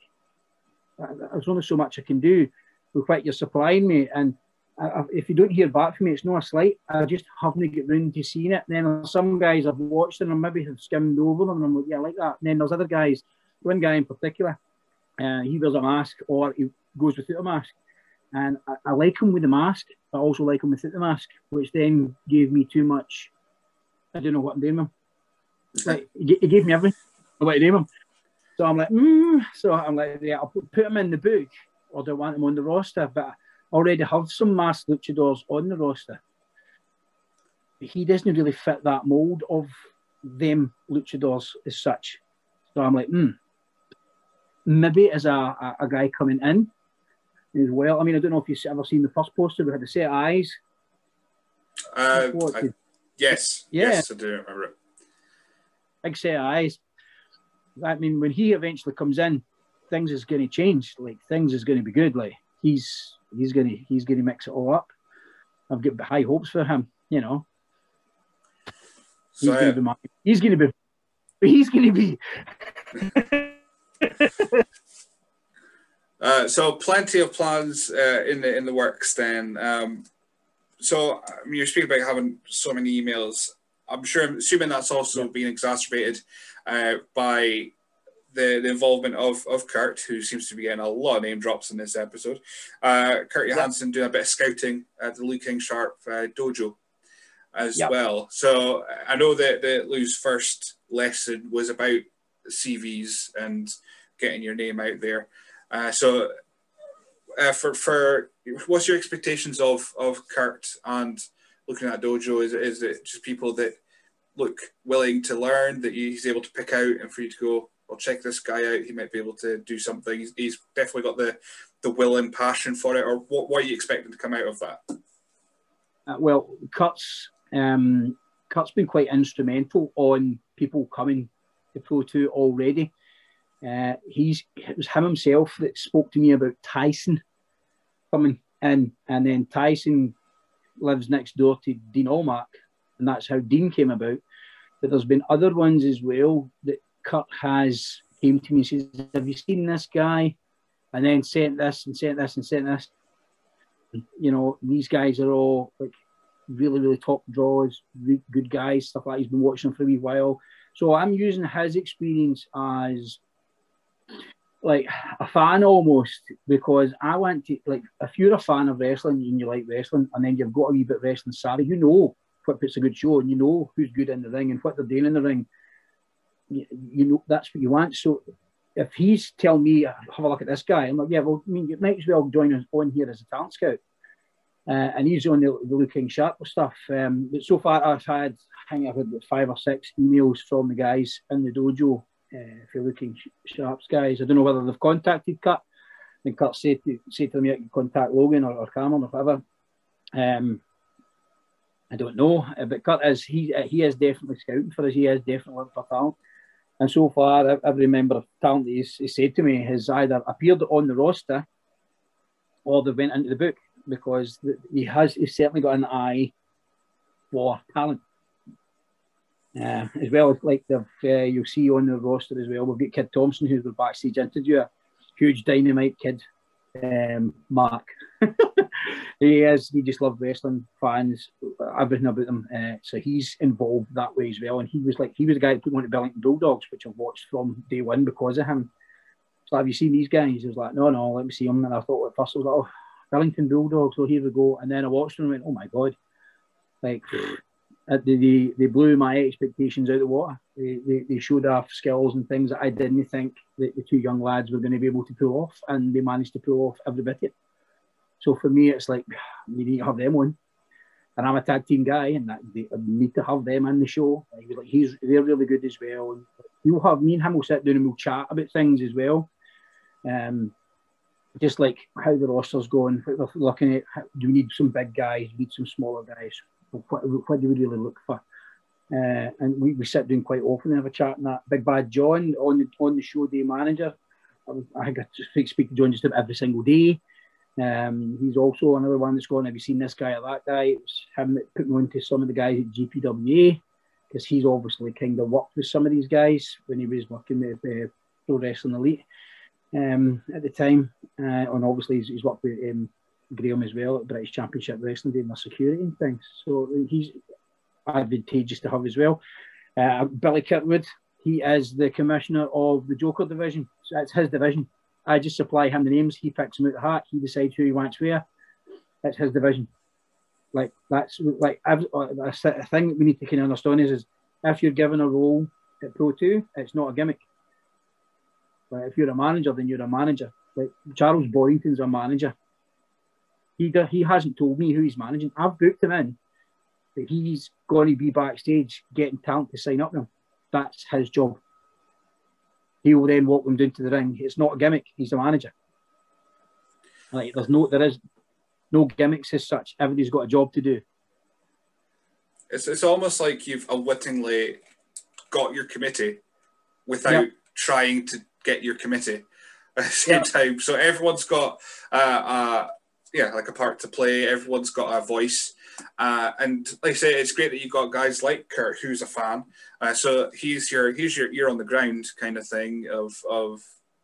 there's only so much I can do with what you're supplying me, and I, if you don't hear back from me, it's not a slight. I just haven't get round to seeing it. And then some guys I've watched and maybe have skimmed over them, and I'm like, yeah, I like that. And then there's other guys. One guy in particular, uh, he wears a mask or he goes without a mask, and I, I like him with the mask. but I also like him without the mask, which then gave me too much. I don't know what I'm doing with him. Like gave me everything. I want to name him. So I'm like, mm. so I'm like, yeah, I'll put, put him in the book, I want him on the roster? But I already have some masked luchadors on the roster. But he doesn't really fit that mold of them luchadors as such. So I'm like, hmm, maybe as a, a, a guy coming in as well. I mean, I don't know if you've ever seen the first poster. We had a set of eyes. Uh, I- yes, Yeah. yes, I do remember it. big set of eyes. I mean, when he eventually comes in, things is going to change. Like things is going to be good. Like he's he's going to he's going to mix it all up. I've got high hopes for him. You know, he's So, going to be my, he's going to be he's going to be Uh, so plenty of plans uh, in the in the works. Then, um, so I mean, you're speaking about having so many emails. I'm sure, I'm assuming that's also being exacerbated uh, by the, the involvement of of Kurt, who seems to be getting a lot of name drops in this episode. Uh, Kurt. Johansson doing a bit of scouting at the Lou King Sharp uh, dojo as Yeah. well. So I know that, that Lou's first lesson was about CVs and getting your name out there. Uh, so, uh, for for what's your expectations of of Kurt and looking at dojo? Is it, is it just people that look willing to learn that he's able to pick out and for you to go, well, check this guy out. He might be able to do something. He's, he's definitely got the the will and passion for it. Or what what are you expecting to come out of that? Uh, well, Kurt's um, Kurt's been quite instrumental on people coming to Pro Two already. Uh, he's it was him himself that spoke to me about Tyson coming in, and then Tyson lives next door to Dean Allmark, and that's how Dean came about. But there's been other ones as well that Kurt has came to me and says, "Have you seen this guy?" And then sent this and sent this and sent this. You know, these guys are all like really, really top draws, good guys, stuff like that. He's been watching for a wee while. So I'm using his experience as like a fan almost because I want to like if you're a fan of wrestling and you like wrestling and then you've got a wee bit wrestling savvy, you know what puts a good show and you know who's good in the ring and what they're doing in the ring. You, you know that's what you want. So if he's telling me have a look at this guy, I'm like, yeah, well, I mean, you might as well join us on here as a talent scout. Uh, and he's on the, the looking sharp stuff. Um, but so far, I've had I think I've had five or six emails from the guys in the dojo uh, if you're looking sharps guys. I don't know whether they've contacted Kurt. And Kurt said to, say to them, you can contact Logan or, or Cameron or whatever. Um, I don't know, uh, but Kurt is he uh, he is definitely scouting for us. He is definitely looking for talent. And so far, every member of talent he's, he said to me has either appeared on the roster or they went into the book because he has he's certainly got an eye for talent. Uh, as well as like the uh, you'll see on the roster as well. We've got Kid Thompson, who's the backstage interviewer, huge dynamite kid. Um, Mark, he is. He just loved wrestling fans, everything about them. Uh, so he's involved that way as well. And he was like, he was the guy that put me on to Billington Bulldogs, which I've watched from day one because of him. So have you seen these guys? He was like, no, no, let me see them. And I thought at first I was like, oh, Billington Bulldogs. So here we go. And then I watched them and went, oh my god, like uh, they, they blew my expectations out of the water. They, they, they, showed off skills and things that I didn't think that the two young lads were going to be able to pull off, and they managed to pull off every bit of it. So for me, it's like you need to have them on, and I'm a tag team guy, and that they need to have them in the show. He was like, he's they're really good as well. And you'll have me and him will sit down and we'll chat about things as well. Um, just like how the roster's going, we're looking at do we need some big guys, we need some smaller guys, what, what do we really look for? Uh, and we, we sit down quite often and have a chat. And that Big Bad John on the on the show day manager, I, I to speak, speak to John just about every single day. Um, he's also another one that's gone. Have you seen this guy or that guy? It was him that put me on to some of the guys at GPWA because he's obviously kind of worked with some of these guys when he was working with uh, Pro Wrestling Elite um, at the time, uh, and obviously he's, he's worked with um, Graham as well at British Championship Wrestling doing their security and things. So he's advantageous to have as well. Uh, Billy Kirkwood, he is the commissioner of the Joker division. So it's his division. I just supply him the names. He picks them out the hat. He decides who he wants where. It's his division. Like that's like a thing that we need to kind of understand is, is if you're given a role at Pro Two, it's not a gimmick. But if you're a manager, then you're a manager. Like Charles Boynton's a manager. He he hasn't told me who he's managing. I've booked him in, but he's going to be backstage getting talent to sign up him. That's his job. He will then walk them down to the ring. It's not a gimmick. He's the manager. Like there's no there is no gimmicks as such. Everybody's got a job to do. It's it's almost like you've unwittingly got your committee without yep. trying to get your committee at the same yep. time. So everyone's got uh, uh, yeah, like a part to play. Everyone's got a voice. Uh, and like I say, it's great that you've got guys like Kurt, who's a fan. Uh, so he's your he's your ear on the ground kind of thing of of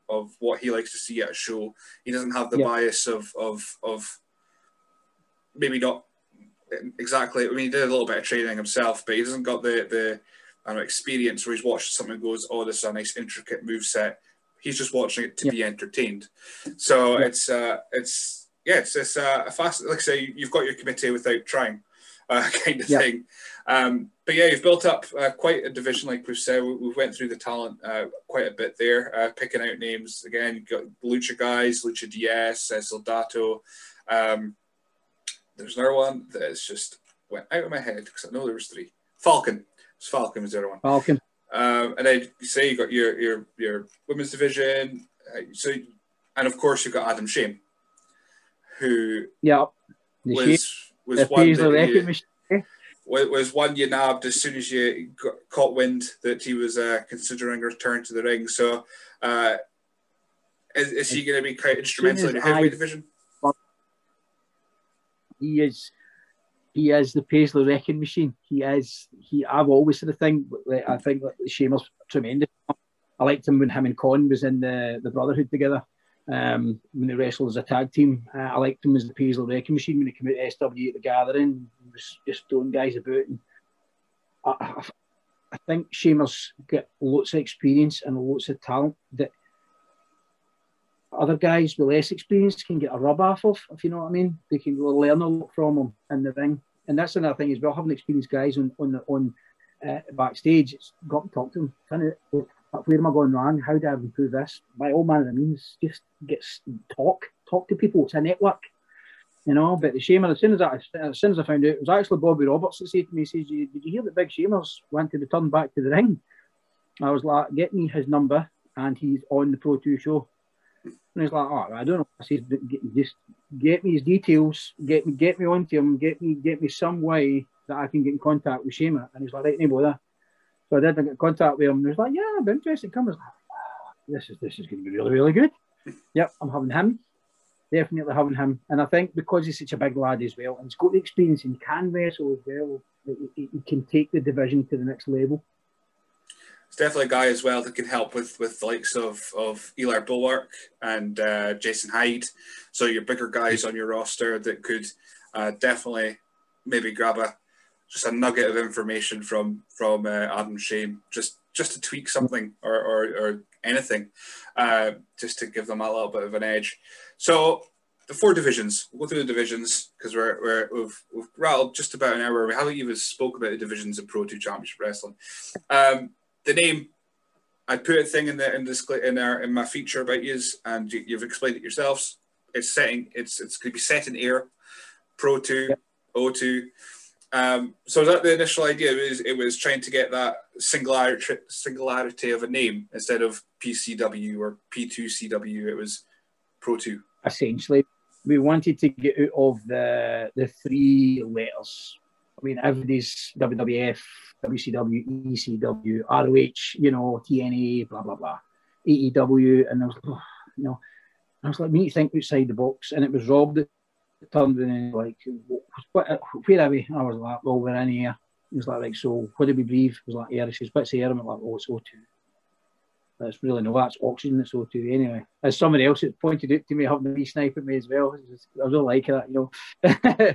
of what he likes to see at a show. He doesn't have the yeah. bias of of of maybe not exactly. I mean, he did a little bit of training himself, but he doesn't got the the I know, experience where he's watched something and goes, "Oh, this is a nice intricate move set." He's just watching it to yeah. be entertained. So yeah. it's uh, it's yes, it's uh, a fast. Like I say, you've got your committee without trying, uh, kind of yeah. thing. Um, but yeah, you've built up uh, quite a division, like we've said. We, we went through the talent uh, quite a bit there, uh, picking out names. Again, you've got Lucha guys, Lucha DS, uh, Soldato. Um, there's another one that's just went out of my head because I know there was three. Falcon. It's Falcon was the other one. Falcon. Um, and then you say you got your your your women's division. Uh, so, and of course you've got Adam Shame who yeah was was one that you, was one you nabbed as soon as you got, caught wind that he was uh, considering a return to the ring. So, uh, is, is he going to be quite instrumental in the heavyweight division? he is he is the Paisley wrecking machine. He is he. I've always said the thing. I think that Shame's tremendous. I liked him when him and Con was in the the Brotherhood together. Um, when they wrestled as a tag team, uh, I liked him as the Paisley wrecking machine when he came out to SW at the Gathering. He was just throwing guys about. And I, I, think Shame's got lots of experience and lots of talent that other guys with less experience can get a rub off of, if you know what I mean. They can learn a lot from him in the ring. And that's another thing as well, having experienced guys on on the, on uh, backstage, it's got to talk to them. Kind of, where am I going wrong? How do I improve this? By all manner of means, just get talk, talk to people. It's a network, you know. But the Shamer, as soon as I, as soon as I found out, it was actually Bobby Roberts that said to me, "says Did you hear that Big Shamer's wanted to return back to the ring?" I was like, "Get me his number, and he's on the Pro Two show." And he's like, oh, I don't know. I said, just get me his details, get me get me onto him, get me get me some way that I can get in contact with Shamer. And he's like, right, no bother. So I did I get in contact with him and he was like, yeah, I'm interested. Come. I was like, oh, this is this is going to be really, really good. yep, I'm having him. Definitely having him. And I think because he's such a big lad as well, and he's got the experience and can wrestle as well, he, he can take the division to the next level it's definitely a guy as well that can help with with the likes of of Eli Bulwark and uh, Jason Hyde. So your bigger guys on your roster that could uh, definitely maybe grab a just a nugget of information from from uh, Adam Shame, just just to tweak something or or, or anything, uh, just to give them a little bit of an edge. So the four divisions. We'll go through the divisions because we're, we're we've, we've rattled just about an hour. We haven't even spoke about the divisions of Pro Two Championship Wrestling. Um, the name, I put a thing in the in this in our in my feature about yous, and you, have explained it yourselves. It's setting. It's it's going to be set in Ayr, Pro Two, yep. O2. Um, so that the initial idea was it was trying to get that singularity singularity of a name instead of PCW or P2CW. It was Pro Two. Essentially, we wanted to get out of the the three letters. I mean, everybody's WWF, WCW, ECW, ROH, you know, TNA, blah blah blah, AEW, and I was oh, you know, I was like, we need to think outside the box, and it was Rob that turned in like, where are we? I was like, well, we're in here. He was like, like, so what did we breathe? He was like, air. He says, what's air? I'm like, oh, it's O2. That's really no, that's oxygen. That's O2 anyway. As somebody else had pointed out to me, having me sniping me as well. I was all like that, you know. uh,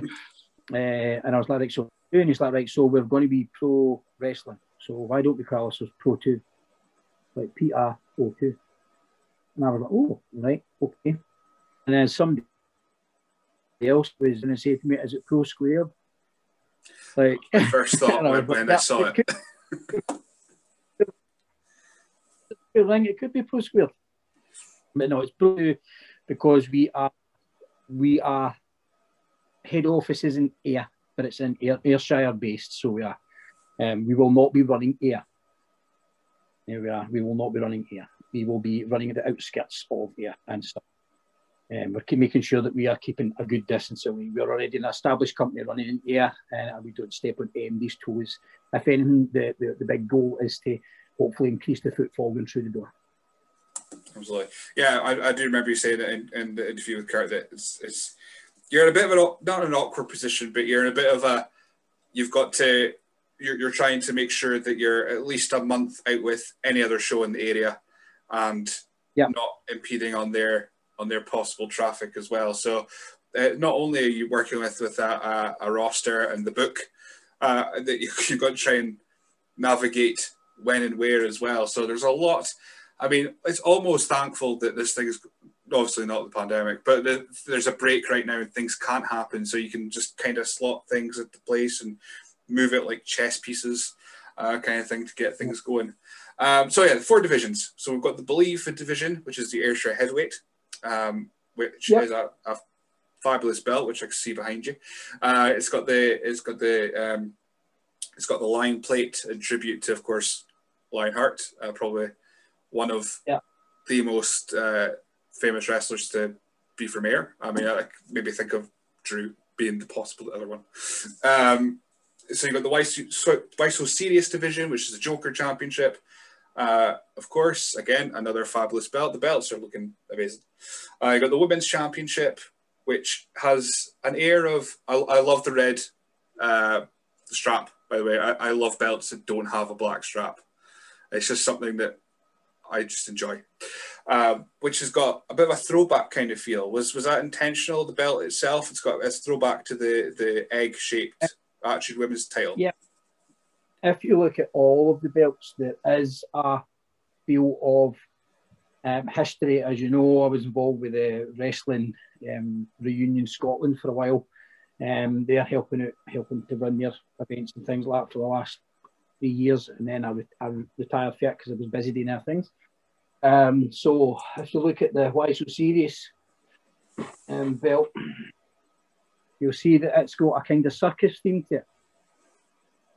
and I was like, so and he's like, right, so we're going to be pro wrestling. So why don't we call ourselves Pro 2? Like PR O2. And I was like, oh, right, okay. And then somebody else was going to say to me, is it Pro Squared? Like, first thought when, when I saw it. It could, it could be Pro Squared. But no, it's Pro because we are we are head office isn't here but it's in Ayr, Ayrshire based, so we are. Um, we will not be running Ayr. There we are. We will not be running Ayr. We will be running at the outskirts of Ayr and stuff. Um, we're making sure that we are keeping a good distance away. We're already an established company running in Ayr, and we don't step on AMD's toes. If anything, the, the, the big goal is to hopefully increase the footfall going through the door. Absolutely. Yeah, I, I do remember you saying that in, in the interview with Kurt that it's, it's you're in a bit of an not an awkward position, but you're in a bit of a you've got to you're, you're trying to make sure that you're at least a month out with any other show in the area and yeah. not impeding on their on their possible traffic as well. So uh, not only are you working with with a, a, roster and the book uh, that you, you've got to try and navigate when and where as well. So there's a lot. I mean, it's almost thankful that this thing is obviously not the pandemic, but the, there's a break right now and things can't happen. So you can just kind of slot things into place and move it like chess pieces, uh, kind of thing to get things going. Um, so yeah, four divisions. So we've got the Believe division, which is the Ayrshire heavyweight, um, which yep. is a, a, fabulous belt, which I can see behind you. Uh, it's got the it's got the um, it's got the line plate in tribute to, of course, Lionheart, uh, probably one of the most uh, famous wrestlers to be from Ayr. I mean, I maybe think of Drew being the possible other one. Um, so you've got the Why So, Why So Serious division, which is the Joker Championship. Uh, of course, again, another fabulous belt. The belts are looking amazing. Uh, you got the Women's Championship, which has an air of I, I love the red uh, strap. By the way, I, I love belts that don't have a black strap. It's just something that I just enjoy. Um, which has got a bit of a throwback kind of feel. Was was that intentional? The belt itself, it's got a throwback to the the egg shaped Attitude Women's title. Yeah. If you look at all of the belts, there is a feel of um, history. As you know, I was involved with the wrestling um, reunion Scotland for a while. Um, they're helping out, helping to run their events and things like that for the last three years, and then I, re- I retired for it because I was busy doing other things. Um, so if you look at the Why So Serious um, belt, you'll see that it's got a kind of circus theme to it.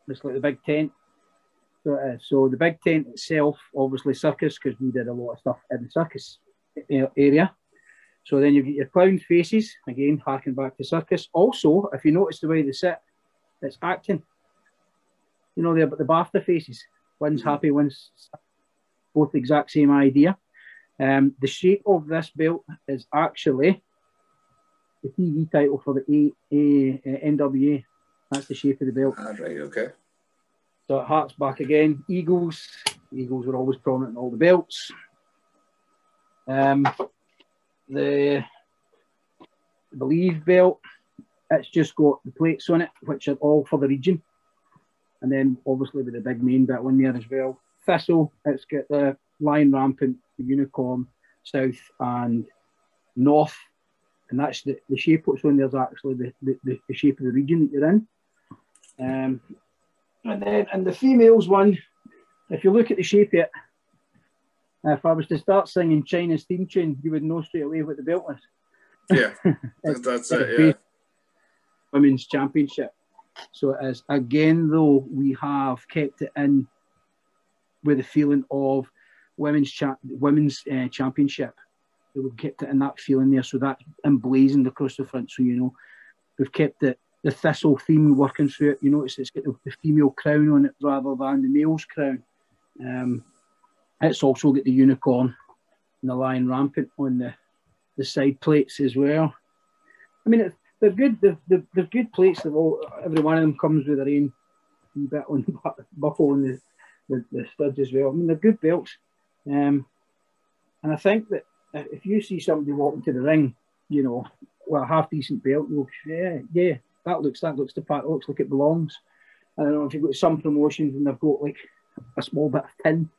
It's like the big tent. So, uh, so the big tent itself, obviously circus, because we did a lot of stuff in the circus area. So then you get your clown faces, again, harking back to circus. Also, if you notice the way they sit, it's acting. You know, they're but the BAFTA faces. One's happy, one's both the exact same idea. Um, the shape of this belt is actually the TV title for the A, A, NWA. That's the shape of the belt. Ah, right, okay. So it harks back again. Eagles. Eagles were always prominent in all the belts. Um, the Believe belt, it's just got the plates on it, which are all for the region. And then obviously with the big main bit on there as well. Thistle, it's got the Lion Rampant, the Unicorn, South and North. And that's the, the shape what's on there is actually the, the, the shape of the region that you're in. Um, and then in the females one, if you look at the shape of it, if I was to start singing Chyna's theme tune, you would know straight away what the belt was. Yeah, that's it. Yeah. Women's Championship. So it is again, though we have kept it in with a feeling of women's cha- women's uh, championship. So we've kept it in that feeling there. So that's emblazoned across the front. So you know, we've kept it the thistle theme working through it. You notice it's got the, female crown on it rather than the male's crown. Um, it's also got the unicorn and the lion rampant on the, the side plates as well. I mean, they're good. They're, they're, they're good plates. They're all, every one of them comes with their own bit on the buckle and the, the, the studs as well. I mean, they're good belts. Um, and I think that if you see somebody walking to the ring, you know, well, half decent belt, you go, yeah, yeah, that looks that looks the part looks like it belongs. I don't know if you've got some promotions and they've got like a small bit of tin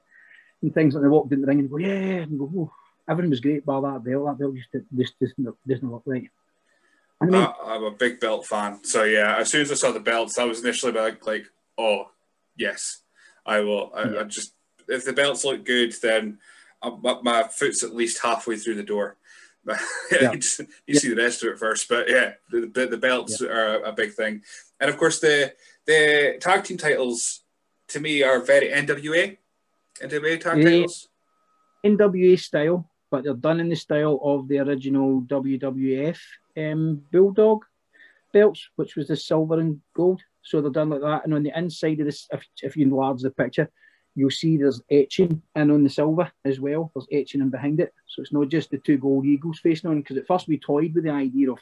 and things and they walked in the ring and go, yeah, and go, oh, everything was great by that belt. That belt just, just doesn't, doesn't look right. I mean, I, am a big belt fan. So yeah, as soon as I saw the belts, I was initially like, like oh, yes, I will. I, yeah. I just, if the belts look good, then my foot's at least halfway through the door. yeah. you, yeah. see the rest of it first, but yeah, the, the, the belts are a big thing. And of course, the the tag team titles to me are very NWA NWA tag titles? NWA style, but they're done in the style of the original WWF um, Bulldog belts, which was the silver and gold. So they're done like that. And on the inside of this, if, if you enlarge the picture, you'll see there's etching in on the silver as well. There's etching in behind it. So it's not just the two gold eagles facing on, because at first we toyed with the idea of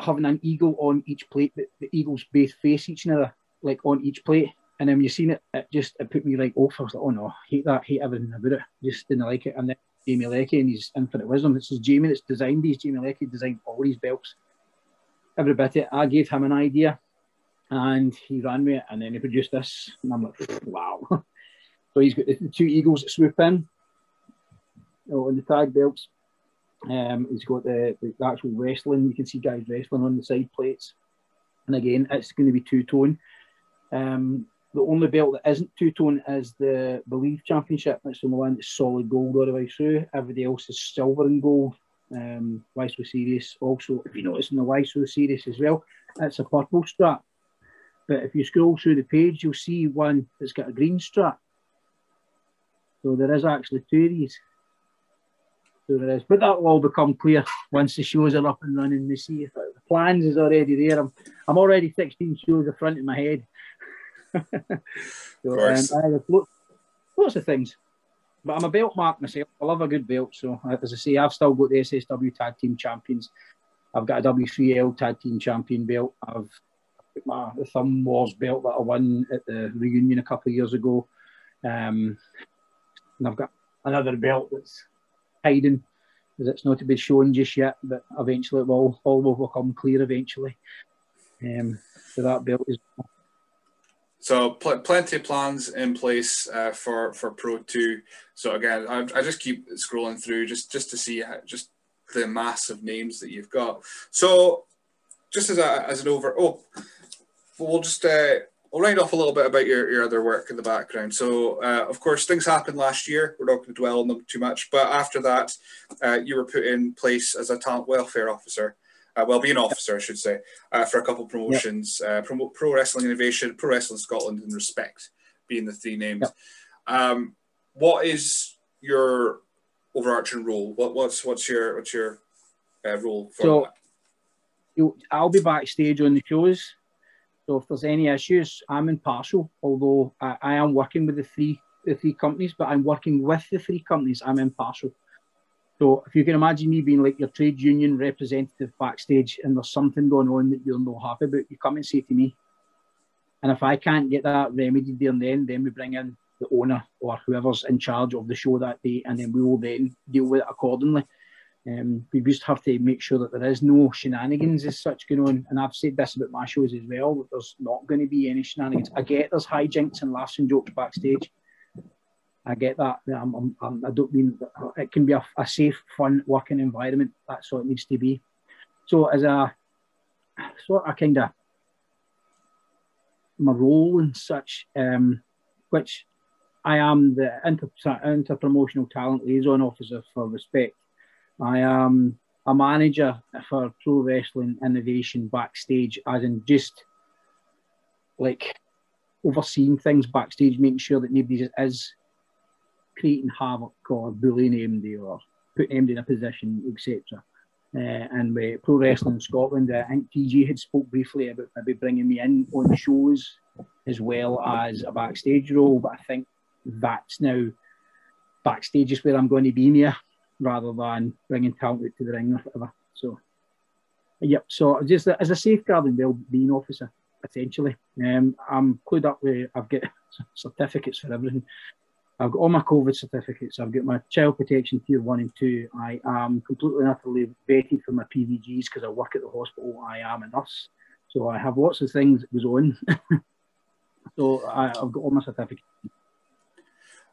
having an eagle on each plate, but the eagles both face each other, like on each plate. And then when you seen it, it just it put me like off. I was like, oh no, hate that, hate everything about it. Just didn't like it. And then Jamie Leckie and his infinite wisdom. This is Jamie that's designed these. Jamie Leckie designed all these belts. Every bit of it. I gave him an idea and he ran with it and then he produced this. And I'm like, wow. so he's got the two eagles that swoop in oh, on the tag belts. Um, he's got the, the actual wrestling. You can see guys wrestling on the side plates. And again, it's going to be two tone. Um, the only belt that isn't two tone is the Believe Championship. That's the one that's solid gold all the way through. Everybody else is silver and gold. Um, So Serious also, if you notice in the So Serious as well, it's a purple strap. But if you scroll through the page, you'll see one that's got a green strap. So there is actually two of these. So there is, but that will all become clear once the shows are up and running. We see if the plans is already there. I'm, I'm already 16 shows in front of my head so, of um, lots, lots of things. But I'm a belt mark myself. I love a good belt. So, as I say, I've still got the SSW Tag Team Champions. I've got a W3L Tag Team Champion belt. I've my Thumb Wars belt that I won at the reunion a couple of years ago. Um, and I've got another belt that's hiding because it's not to be shown just yet, but eventually it will all will become clear eventually. Um, so that belt is. So pl- plenty of plans in place uh, for for Pro Two. So again, I, I just keep scrolling through just just to see how, just the massive names that you've got. So just as a as an over oh, we'll just uh, I'll write off a little bit about your, your other work in the background. So, uh, of course, things happened last year. We're not going to dwell on them too much. But after that, uh, you were put in place as a talent welfare officer, uh, well-being officer, I should say, uh, for a couple of promotions: yep. Uh, Pro Wrestling Innovation, Pro Wrestling Scotland, and Respect, being the three names. Yep. Um, what is your overarching role? What, what's what's your what's your uh, role for so, that? You, I'll be backstage on the shows so if there's any issues, I'm impartial. Although I, I, am working with the three the three companies, but I'm working with the three companies. I'm impartial. So if you can imagine me being like your trade union representative backstage, and there's something going on that you're not happy about, you come and say to me. And if I can't get that remedied there and then, then we bring in the owner or whoever's in charge of the show that day, and then we will then deal with it accordingly. Um, we just have to make sure that there is no shenanigans as such going on. And I've said this about my shows as well, that there's not going to be any shenanigans. I get there's hijinks and laughs and jokes backstage. I get that. I'm, I'm, I do not mean it can be a, a, safe, fun working environment. That's what it needs to be. So as a sort of kind of my role and such, um, which I am the inter, inter promotional talent liaison officer for Respect I am a manager for pro wrestling innovation backstage, as in just like overseeing things backstage, making sure that nobody is creating havoc or bullying MD or putting MD in a position, etc. Uh, and with Pro Wrestling Scotland, uh, I think TG had spoke briefly about maybe bringing me in on shows as well as a backstage role, but I think that's now backstage is where I'm going to be near rather than bringing talent to the ring or whatever. So, yep. So just as a safeguarding well-being officer, essentially, um, I'm clued up with. I've got certificates for everything. I've got all my COVID certificates. I've got my child protection tier one and two. I am completely and utterly vetted for my PVGs because I work at the hospital. I am a nurse, so I have lots of things that goes on. so I, have got all my certificates.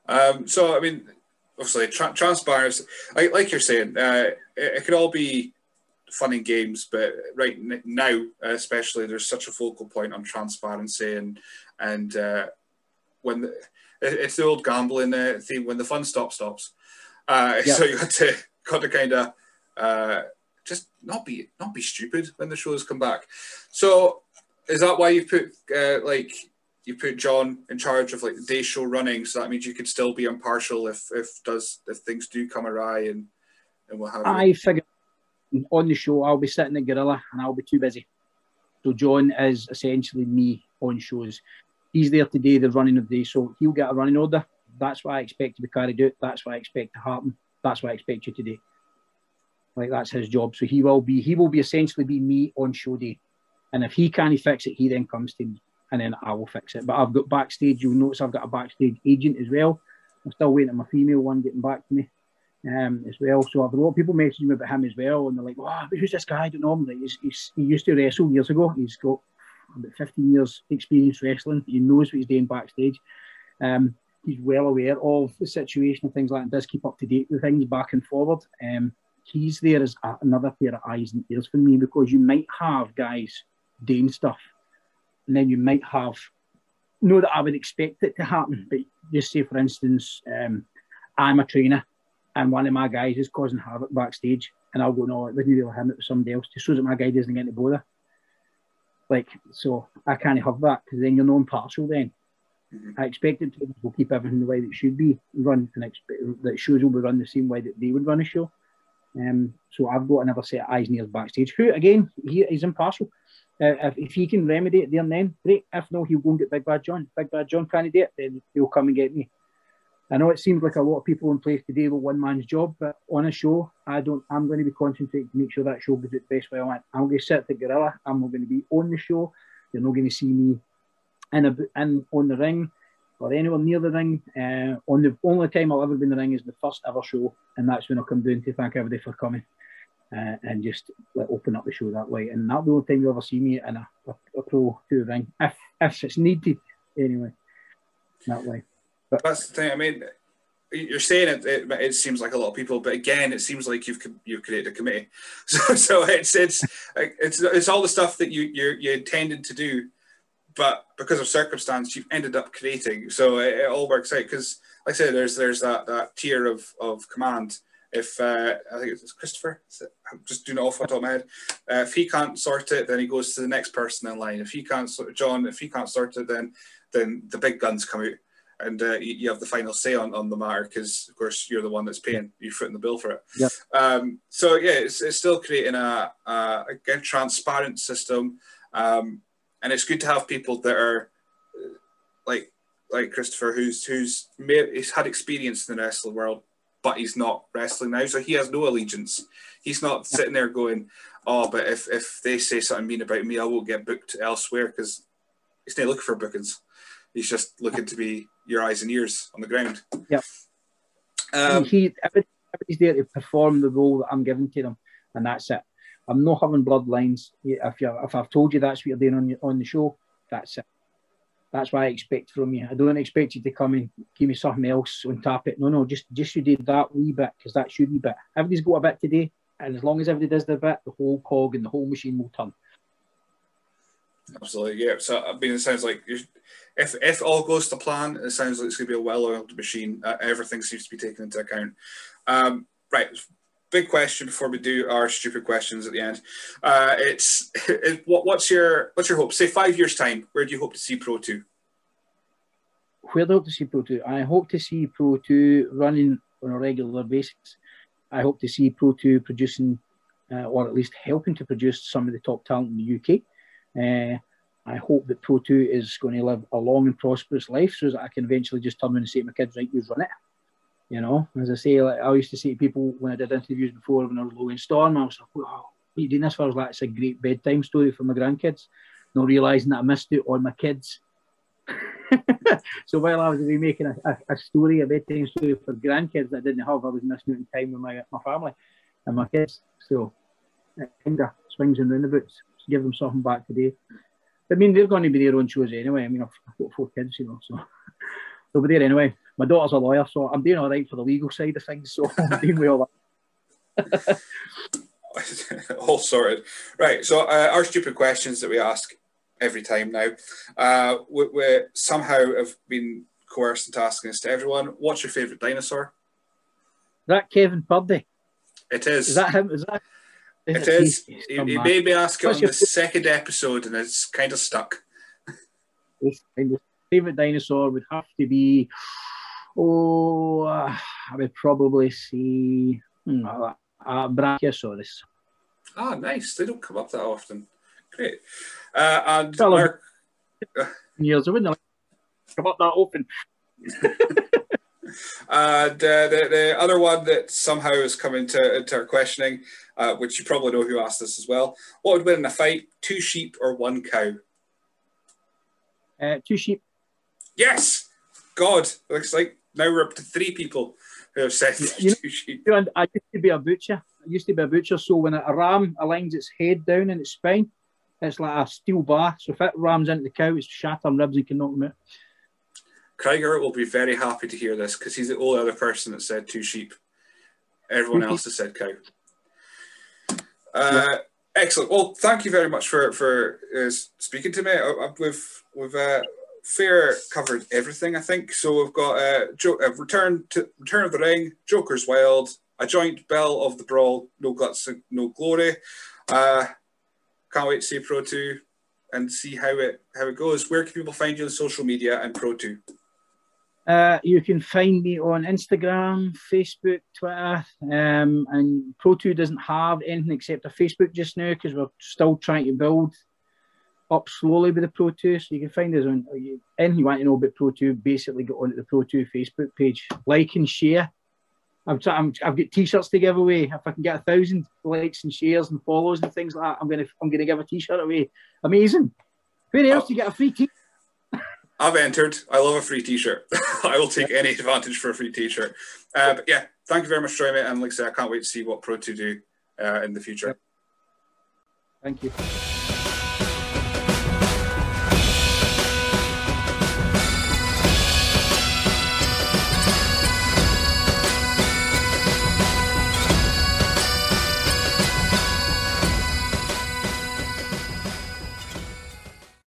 Um, so I mean, obviously tra- transparency, like, like you're saying, uh, it, it, could all be fun and games, but right n- now, especially, there's such a focal point on transparency and and uh, when the, it's the old gambling uh, theme when the fun stops stops. Uh, yep. So you got to got to kind of uh, just not be not be stupid when the shows come back. So is that why you put uh, like you put John in charge of like the day show running, so that means you could still be impartial if if does if things do come awry and and what have you. I figure on the show I'll be sitting at Gorilla and I'll be too busy. So John is essentially me on shows. He's there today, the running of the day, so he'll get a running order. That's what I expect to be carried out. That's what I expect to happen. That's what I expect you to do. Like that's his job. So he will be he will be essentially be me on show day. And if he can't fix it, he then comes to me and then I will fix it. But I've got backstage, you'll notice I've got a backstage agent as well. I'm still waiting on my female one getting back to me um, as well. So I've got a lot of people messaging me about him as well, and they're like, "Wow, oh, who's this guy? I don't know him. Like, he's, he's, he used to wrestle years ago. He's got about 15 years experience wrestling. He knows what he's doing backstage. Um, he's well aware of the situation and things like that. Does keep up to date with things back and forward. Um, he's there as another pair of eyes and ears for me because you might have guys doing stuff and then you might have know that I would expect it to happen, but just say for instance, um, I'm a trainer and one of my guys is causing havoc backstage, and I'll go, no, it wasn't really him, it was somebody else, just so that my guy doesn't get any bother. Like, so I can't have that because then you're non impartial then. Mm-hmm. I expect it to will keep everything the way that it should be run, and expect that shows will be run the same way that they would run a show. Um, so I've got another set of eyes and ears backstage. Who again, he is impartial. Uh, if, if he can remedy it there and then, great. If no, he'll go and get Big Bad John. Big Bad John can't do it, then he'll come and get me. I know it seems like a lot of people in place today will one man's job, but on a show, I don't. I'm going to be concentrating to make sure that show goes at the best way I want. I'm going to sit at the gorilla. I'm not going to be on the show. You're not going to see me in a in on the ring or anywhere near the ring. Uh, on the only time I'll ever be in the ring is the first ever show, and that's when I'll come down to thank everybody for coming uh, and just like, open up the show that way. And that'll be the only time you'll ever see me in a, a, a pro two ring, if if it's needed anyway. That way. But that's the thing. I mean, you're saying it, it, it. seems like a lot of people, but again, it seems like you've you've created a committee. So, so it's it's it's it's all the stuff that you you you intended to do, but because of circumstance, you've ended up creating. So it, it all works out. Because, like I said, there's there's that that tier of of command if uh, I think it's Christopher, I'm just doing it off the top of my head. Uh, if he can't sort it, then he goes to the next person in line. If he can't sort John, if he can't sort it, then then the big guns come out, and uh, you, you, have the final say on, on the matter because of course you're the one that's paying, you're footing the bill for it. Yeah. Um, so yeah, it's, it's still creating a, a again transparent system, um, and it's good to have people that are like like Christopher, who's who's made, he's had experience in the wrestling world but he's not wrestling now, so he has no allegiance. He's not sitting there going, "Oh, but if if they say something mean about me, I won't get booked elsewhere," because he's not looking for bookings. He's just looking to be your eyes and ears on the ground. Yeah. Um, he everybody's there to perform the role that I'm giving to them, and that's it. I'm not having bloodlines. If you if I've told you that's what you're doing on your, on the show, that's it. That's what I expect from you. I don't expect you to come and give me something else and tap it. No, no, just just you did that wee bit because that's your wee bit. Everybody's got a bit today, and as long as everybody does their bit, the whole cog and the whole machine will turn. Absolutely, yeah. So I mean, it sounds like if if all goes to plan, it sounds like it's going to be a well-oiled machine. Uh, everything seems to be taken into account. Um, right, big question before we do our stupid questions at the end. Uh, it's it, what, what's your what's your hope? Say five years time, where do you hope to see Pro Two? Where do I hope to see Pro Two? I hope to see Pro Two running on a regular basis. I hope to see Pro Two producing, uh, or at least helping to produce some of the top talent in the UK. Uh, I hope that Pro 2 is going to live a long and prosperous life so that I can eventually just turn around and say to my kids, right, you run it. You know, as I say, like I used to say to people when I did interviews before when I was Logan Storm, I was like, "Wow, what are you doing this for?" I was like, "It's a great bedtime story for my grandkids." Not realizing that I missed it on my kids. so while I was making a, a, a, story, a bedtime story for grandkids that I didn't have, I was missing out time with my my family and my kids. So it kind of swings and roundabouts. To give them something back today. I mean, they're going to be their own shows anyway. I mean, I've got four kids, you know, so they'll be there anyway my daughter's a lawyer, so I'm doing all right for the legal side of things. So I'm doing well. all sorted. Right. So uh, our stupid questions that we ask every time now, uh, we, we somehow have been coerced into asking this to everyone. What's your favourite dinosaur? That Kevin Purdy. It is. Is that him? Is that? Is it, it is. He, he made me ask it on the second episode, and it's kind of stuck. Favorite dinosaur would have to be Oh, uh, I would probably hmm, uh, Brachiosaurus. Ah, nice. They don't come up that often. Great. Uh, and well, Mark... years, I wouldn't come up that often. and uh, the, the other one that somehow has come into, into our questioning, uh, which you probably know who asked this as well. What would win in a fight, two sheep or one cow? Uh, two sheep. Yes! God, looks like now we're up to three people who have said you know, I used to be a butcher. I used to be a butcher. So when a ram aligns its head down and its spine, it's like a steel bar. So if it rams into the cow, it's shattering ribs and can knock them out. Krieger will be very happy to hear this because he's the only other person that said two sheep. Everyone else has said cow. Uh, yeah. Excellent. Well, thank you very much for for uh, speaking to me. I, we've we've uh, fair covered everything, I think. So we've got a uh, jo- uh, Return to Return of the Ring, Joker's Wild, a joint bell of the brawl, No Guts, No Glory. Uh, can't wait to see Pro 2 and see how it how it goes. Where can people find you on social media and Pro 2? Uh, you can find me on Instagram, Facebook, Twitter, um, and Pro 2 doesn't have anything except a Facebook just now because we're still trying to build up slowly with the Pro 2. So you can find us on anything you want to know about Pro 2, basically go onto the Pro 2 Facebook page, like and share. I'm, I'm I've got t-shirts to give away. If I can get a thousand likes and shares and follows and things like that, I'm gonna I'm gonna give a t-shirt away. Amazing. Where else do you get a free t I've entered. I love a free t-shirt. I will take any advantage for a free t-shirt. Uh, but yeah, thank you very much, Troy, mate. And like I said, I can't wait to see what Pro 2 do uh, in the future. Thank you.